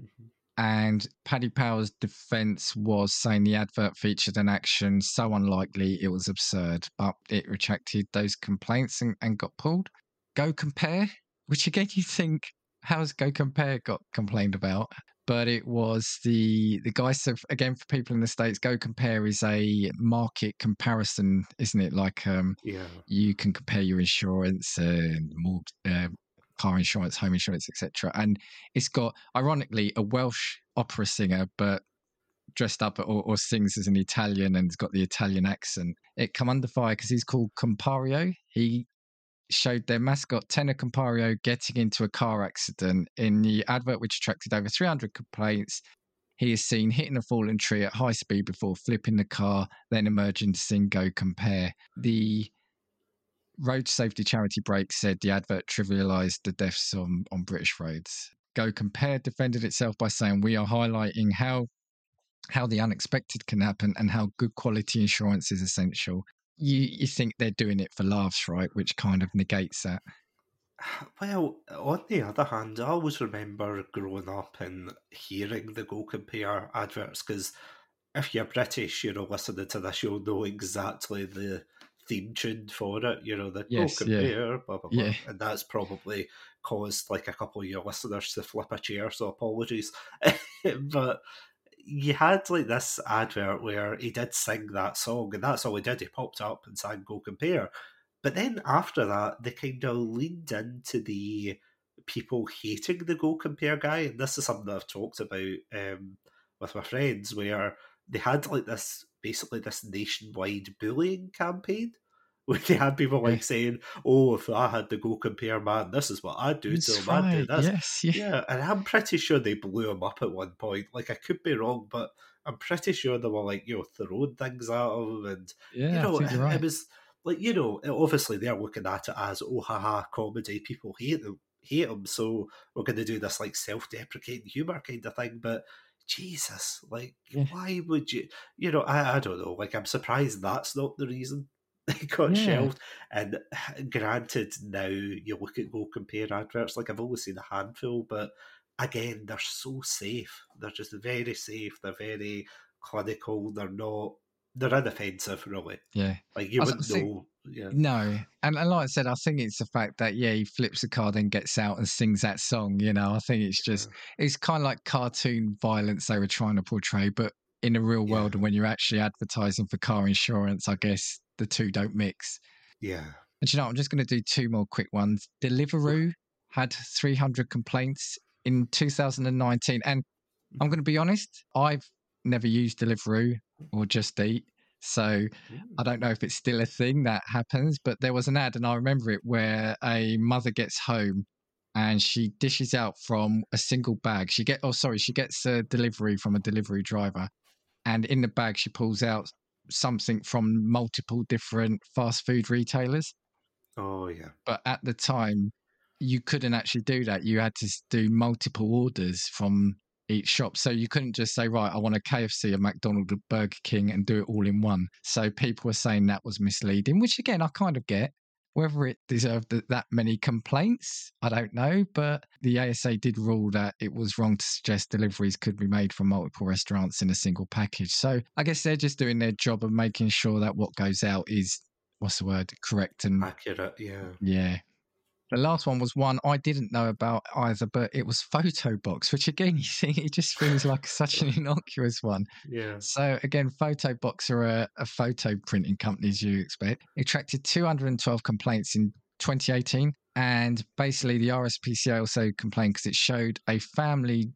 Mhm. And Paddy Power's defense was saying the advert featured an action so unlikely it was absurd, but it retracted those complaints and, and got pulled. Go Compare, which again you think, how's Go Compare got complained about? But it was the the guy. So again, for people in the states, Go Compare is a market comparison, isn't it? Like um, Yeah. you can compare your insurance and more uh, car insurance, home insurance, etc. And it's got, ironically, a Welsh opera singer, but dressed up or, or sings as an Italian and has got the Italian accent. It come under fire because he's called Compario. He showed their mascot Tenor Compario getting into a car accident in the advert, which attracted over 300 complaints. He is seen hitting a fallen tree at high speed before flipping the car, then emerging to sing Go Compare. The Road Safety Charity Brake said the advert trivialised the deaths on, on British roads. Go Compare defended itself by saying, We are highlighting how how the unexpected can happen and how good quality insurance is essential. You you think they're doing it for laughs, right? Which kind of negates that. Well, on the other hand, I always remember growing up and hearing the Go Compare adverts because if you're British, you know, listening to this, you'll know exactly the theme tune for it. You know, the yes, Go Compare, yeah. blah blah blah, yeah. and that's probably caused like a couple of your listeners to flip a chair. So apologies, but you had like this advert where he did sing that song, and that's all he did. He popped up and sang "Go Compare," but then after that, they kind of leaned into the people hating the Go Compare guy, and this is something I've talked about um, with my friends, where they had like this basically this nationwide bullying campaign where they had people like saying, "Oh, if I had to go compare, man, this is what I'd do to him. I'd do this." Yes, yeah. yeah, and I'm pretty sure they blew him up at one point. Like I could be wrong, but I'm pretty sure they were like you know throwing things at him, and yeah, you know, it, right. right. it was like you know, obviously they're looking at it as oh haha comedy. People hate them, hate him, so we're going to do this like self-deprecating humor kind of thing, but. Jesus, like, yeah. why would you? You know, I, I don't know. Like, I'm surprised that's not the reason they got yeah. shelved. And granted, now you look at Go Compare adverts, like I've only seen a handful, but again, they're so safe. They're just very safe. They're very clinical. They're not. They're inoffensive, really. Yeah, like you wouldn't think, know. Yeah. No, and, and like I said, I think it's the fact that yeah, he flips the card and gets out and sings that song. You know, I think it's just yeah. it's kind of like cartoon violence they were trying to portray, but in the real world, and when you're actually advertising for car insurance, I guess the two don't mix. Yeah. And you know, I'm just going to do two more quick ones. Deliveroo had 300 complaints in 2019, and I'm going to be honest, I've never used Deliveroo or Just Eat. So I don't know if it's still a thing that happens, but there was an ad, and I remember it where a mother gets home and she dishes out from a single bag. She get oh sorry, she gets a delivery from a delivery driver, and in the bag she pulls out something from multiple different fast food retailers. Oh yeah. But at the time, you couldn't actually do that. You had to do multiple orders from each shop. So you couldn't just say, right, I want a KFC, a McDonald's, a Burger King, and do it all in one. So people were saying that was misleading, which again, I kind of get. Whether it deserved that many complaints, I don't know. But the ASA did rule that it was wrong to suggest deliveries could be made from multiple restaurants in a single package. So I guess they're just doing their job of making sure that what goes out is, what's the word, correct and accurate. Yeah. Yeah. The last one was one I didn't know about either, but it was Photobox, which again, you see, it just feels like such an innocuous one. Yeah. So again, Photobox are a, a photo printing company, as you expect. It attracted 212 complaints in 2018. And basically, the RSPCA also complained because it showed a family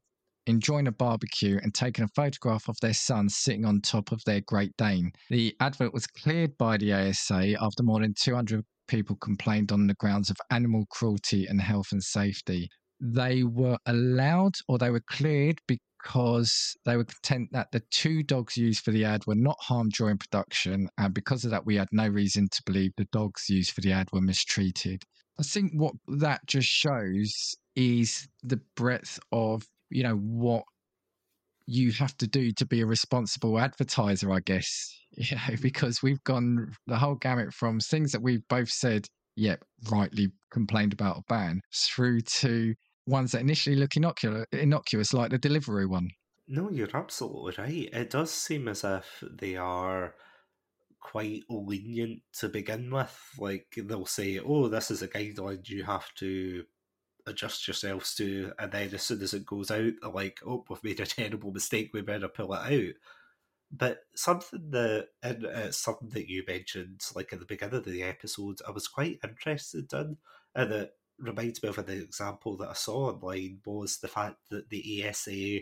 enjoying a barbecue and taking a photograph of their son sitting on top of their Great Dane. The advert was cleared by the ASA after more than 200 people complained on the grounds of animal cruelty and health and safety. They were allowed or they were cleared because they were content that the two dogs used for the ad were not harmed during production. And because of that, we had no reason to believe the dogs used for the ad were mistreated. I think what that just shows is the breadth of, you know, what you have to do to be a responsible advertiser, I guess. Yeah, because we've gone the whole gamut from things that we've both said, yep, rightly complained about a ban, through to ones that initially look innocuous, innocuous like the delivery one. No, you're absolutely right. It does seem as if they are quite lenient to begin with. Like they'll say, "Oh, this is a guideline you have to adjust yourselves to," and then as soon as it goes out, they're like, "Oh, we've made a terrible mistake. We better pull it out." But something that, and uh, something that you mentioned, like at the beginning of the episode, I was quite interested in, and it reminds me of an example that I saw online was the fact that the ASA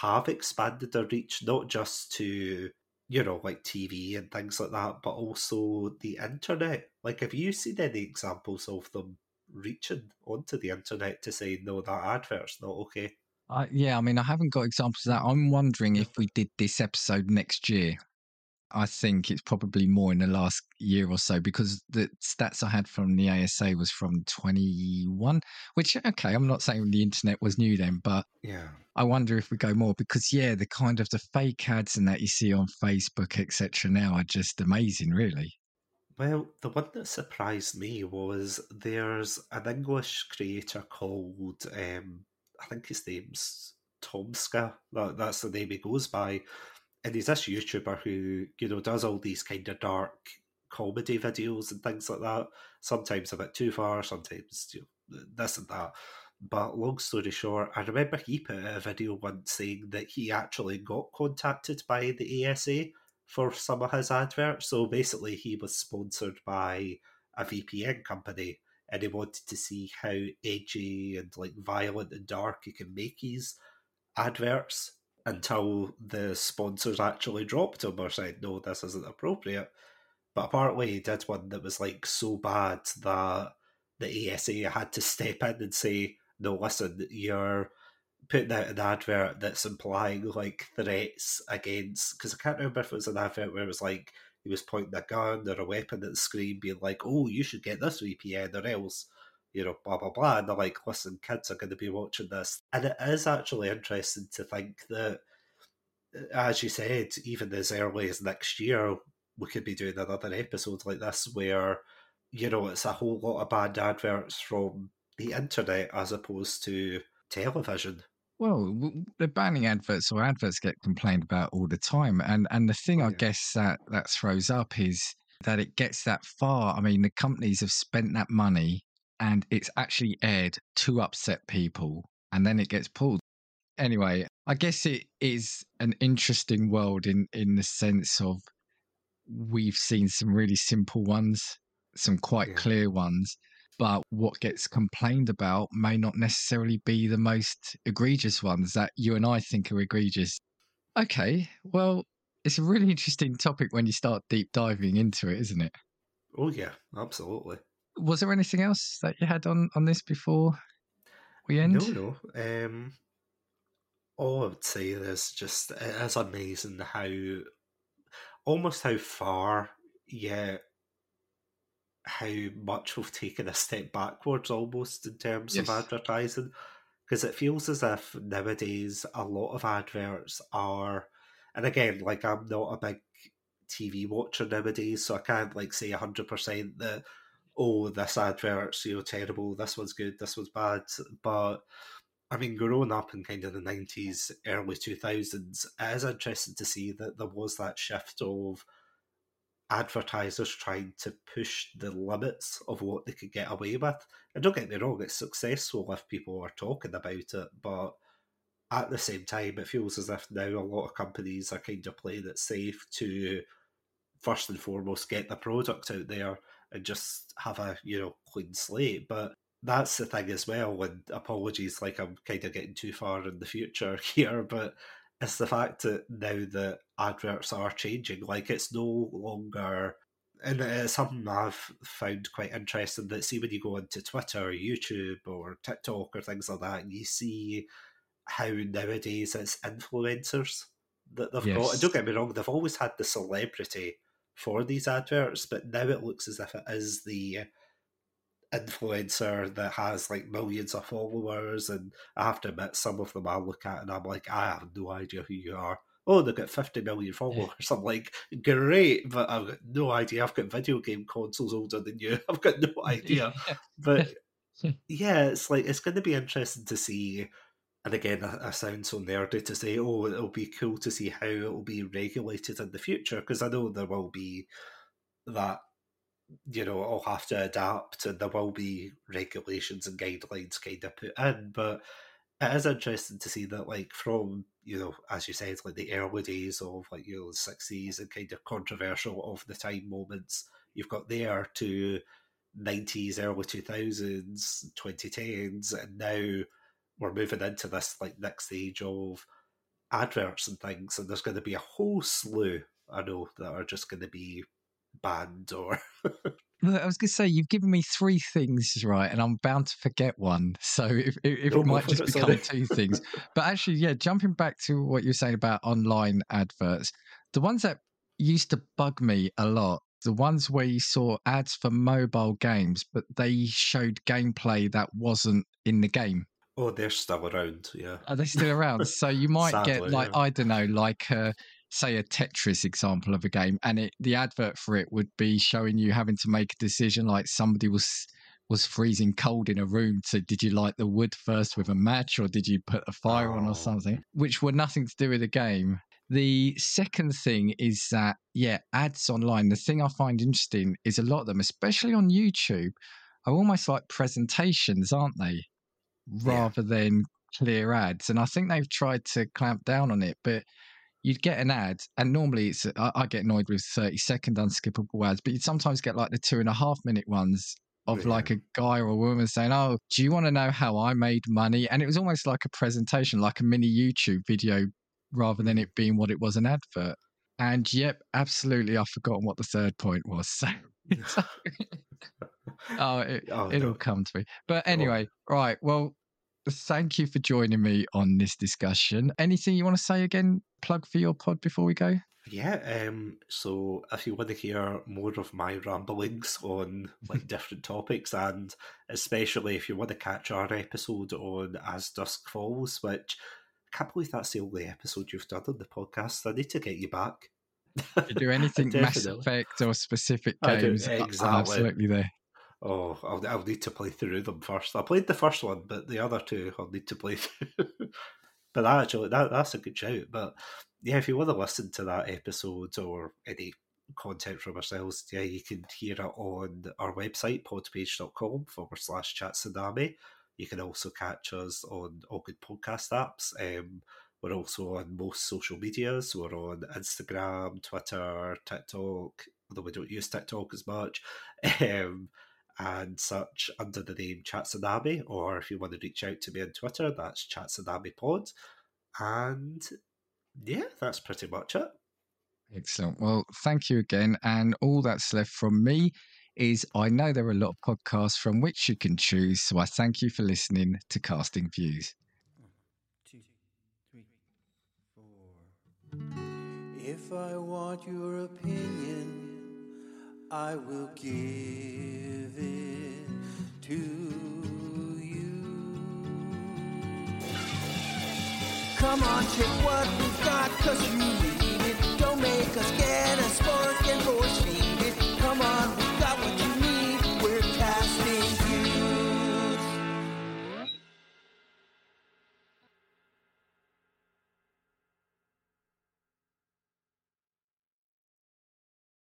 have expanded their reach not just to you know like TV and things like that, but also the internet. Like, have you seen any examples of them reaching onto the internet to say no, that advert's not okay? Uh, yeah, I mean, I haven't got examples of that. I'm wondering if we did this episode next year. I think it's probably more in the last year or so because the stats I had from the ASA was from 21, which, okay, I'm not saying the internet was new then, but yeah, I wonder if we go more because, yeah, the kind of the fake ads and that you see on Facebook, etc. now are just amazing, really. Well, the one that surprised me was there's an English creator called, um, I think his name's Tomska. That, that's the name he goes by. And he's this YouTuber who, you know, does all these kind of dark comedy videos and things like that. Sometimes a bit too far, sometimes you know, this and that. But long story short, I remember he put a video once saying that he actually got contacted by the ASA for some of his adverts. So basically, he was sponsored by a VPN company and he wanted to see how edgy and like violent and dark he can make his adverts until the sponsors actually dropped him or said, no, this isn't appropriate. But apparently, he did one that was like so bad that the ASA had to step in and say, no, listen, you're putting out an advert that's implying like threats against. Because I can't remember if it was an advert where it was like he was pointing a gun or a weapon at the screen, being like, oh, you should get this VPN or else you know, blah, blah, blah. And they're like, listen, kids are going to be watching this. And it is actually interesting to think that, uh, as you said, even as early as next year, we could be doing another episode like this where, you know, it's a whole lot of bad adverts from the internet as opposed to television. Well, the banning adverts or adverts get complained about all the time, and and the thing oh, yeah. I guess that that throws up is that it gets that far. I mean, the companies have spent that money, and it's actually aired to upset people, and then it gets pulled. Anyway, I guess it is an interesting world in in the sense of we've seen some really simple ones, some quite yeah. clear ones, but what gets complained about may not necessarily be the most egregious ones that you and I think are egregious. Okay, well, it's a really interesting topic when you start deep diving into it, isn't it? Oh yeah, absolutely. Was there anything else that you had on on this before we end? No, no. Um, all I would say is just it is amazing how almost how far, yeah, how much we've taken a step backwards almost in terms yes. of advertising. Because it feels as if nowadays a lot of adverts are, and again, like I'm not a big TV watcher nowadays, so I can't like say 100% that, oh, this advert's, you know, terrible, this one's good, this one's bad. But I mean, growing up in kind of the 90s, early 2000s, it is interesting to see that there was that shift of advertisers trying to push the limits of what they could get away with. And don't get me wrong, it's successful if people are talking about it, but at the same time, it feels as if now a lot of companies are kind of playing it safe to first and foremost get the product out there and just have a you know clean slate. But that's the thing as well. And apologies, like I'm kind of getting too far in the future here, but it's the fact that now the adverts are changing. Like it's no longer, and it's something I've found quite interesting. That see when you go onto Twitter, or YouTube, or TikTok, or things like that, and you see how nowadays it's influencers that they've yes. got. And don't get me wrong, they've always had the celebrity for these adverts, but now it looks as if it is the influencer that has like millions of followers, and I have to admit, some of them I look at and I'm like, I have no idea who you are. Oh, they've got 50 million followers. I'm like, great, but I've got no idea. I've got video game consoles older than you. I've got no idea. but yeah, it's like, it's going to be interesting to see. And again, I, I sound so nerdy to say, oh, it'll be cool to see how it'll be regulated in the future, because I know there will be that you know, I'll have to adapt and there will be regulations and guidelines kind of put in. But it is interesting to see that, like, from, you know, as you said, like the early days of, like, you know, 60s and kind of controversial of the time moments you've got there to 90s, early 2000s, 2010s, and now we're moving into this, like, next stage of adverts and things. And there's going to be a whole slew, I know, that are just going to be banned or I was going to say you've given me three things right, and I'm bound to forget one. So if, if it might just become two things, but actually, yeah, jumping back to what you're saying about online adverts, the ones that used to bug me a lot, the ones where you saw ads for mobile games, but they showed gameplay that wasn't in the game. Oh, they're still around. Yeah, are they still around? so you might Sadly, get like yeah. I don't know, like. Uh, say a Tetris example of a game, and it the advert for it would be showing you having to make a decision, like somebody was was freezing cold in a room. So did you light the wood first with a match, or did you put a fire oh. on or oh. something, which were nothing to do with the game. The second thing is that, yeah, ads online. The thing I find interesting is a lot of them, especially on YouTube, are almost like presentations, aren't they? Rather yeah. than clear ads. And I think they've tried to clamp down on it, but you'd get an ad, and normally it's I, I get annoyed with thirty second unskippable ads, but you'd sometimes get like the two and a half minute ones of yeah. like a guy or a woman saying, "Oh, do you want to know how I made money?" And it was almost like a presentation, like a mini YouTube video, rather than mm. it being what it was an advert. And yep, absolutely, I've forgotten what the third point was. So, oh, it, oh, it'll no. come to me. But anyway, oh. right. Well, thank you for joining me on this discussion. Anything you want to say again? Plug for your pod before we go. Yeah, um, so if you want to hear more of my ramblings on like different topics, and especially if you want to catch our episode on As Dusk Falls, which I can't believe that's the only episode you've done on the podcast. I need to get you back. you do anything Mass Effect or specific games, exactly. I'm absolutely there. Oh, I'll, I'll need to play through them first. I played the first one, but the other two I'll need to play through. but that actually, that, that's a good shout. But yeah, if you want to listen to that episode or any content from ourselves, yeah, you can hear it on our website, podpage.com forward slash chat chatsunami. You can also catch us on all good podcast apps. Um, we're also on most social medias. We're on Instagram, Twitter, TikTok, although we don't use TikTok as much, um, and such under the name Chatsunami. Or if you want to reach out to me on Twitter, that's Chatsunami Pod. And yeah, that's pretty much it. Excellent. Well, thank you again. And all that's left from me is I know there are a lot of podcasts from which you can choose. So I thank you for listening to Casting Views. Two, three, four. If I want your opinion, I will give it to you. Come on, check what we've got, cause you need it. Don't make us get a spork and force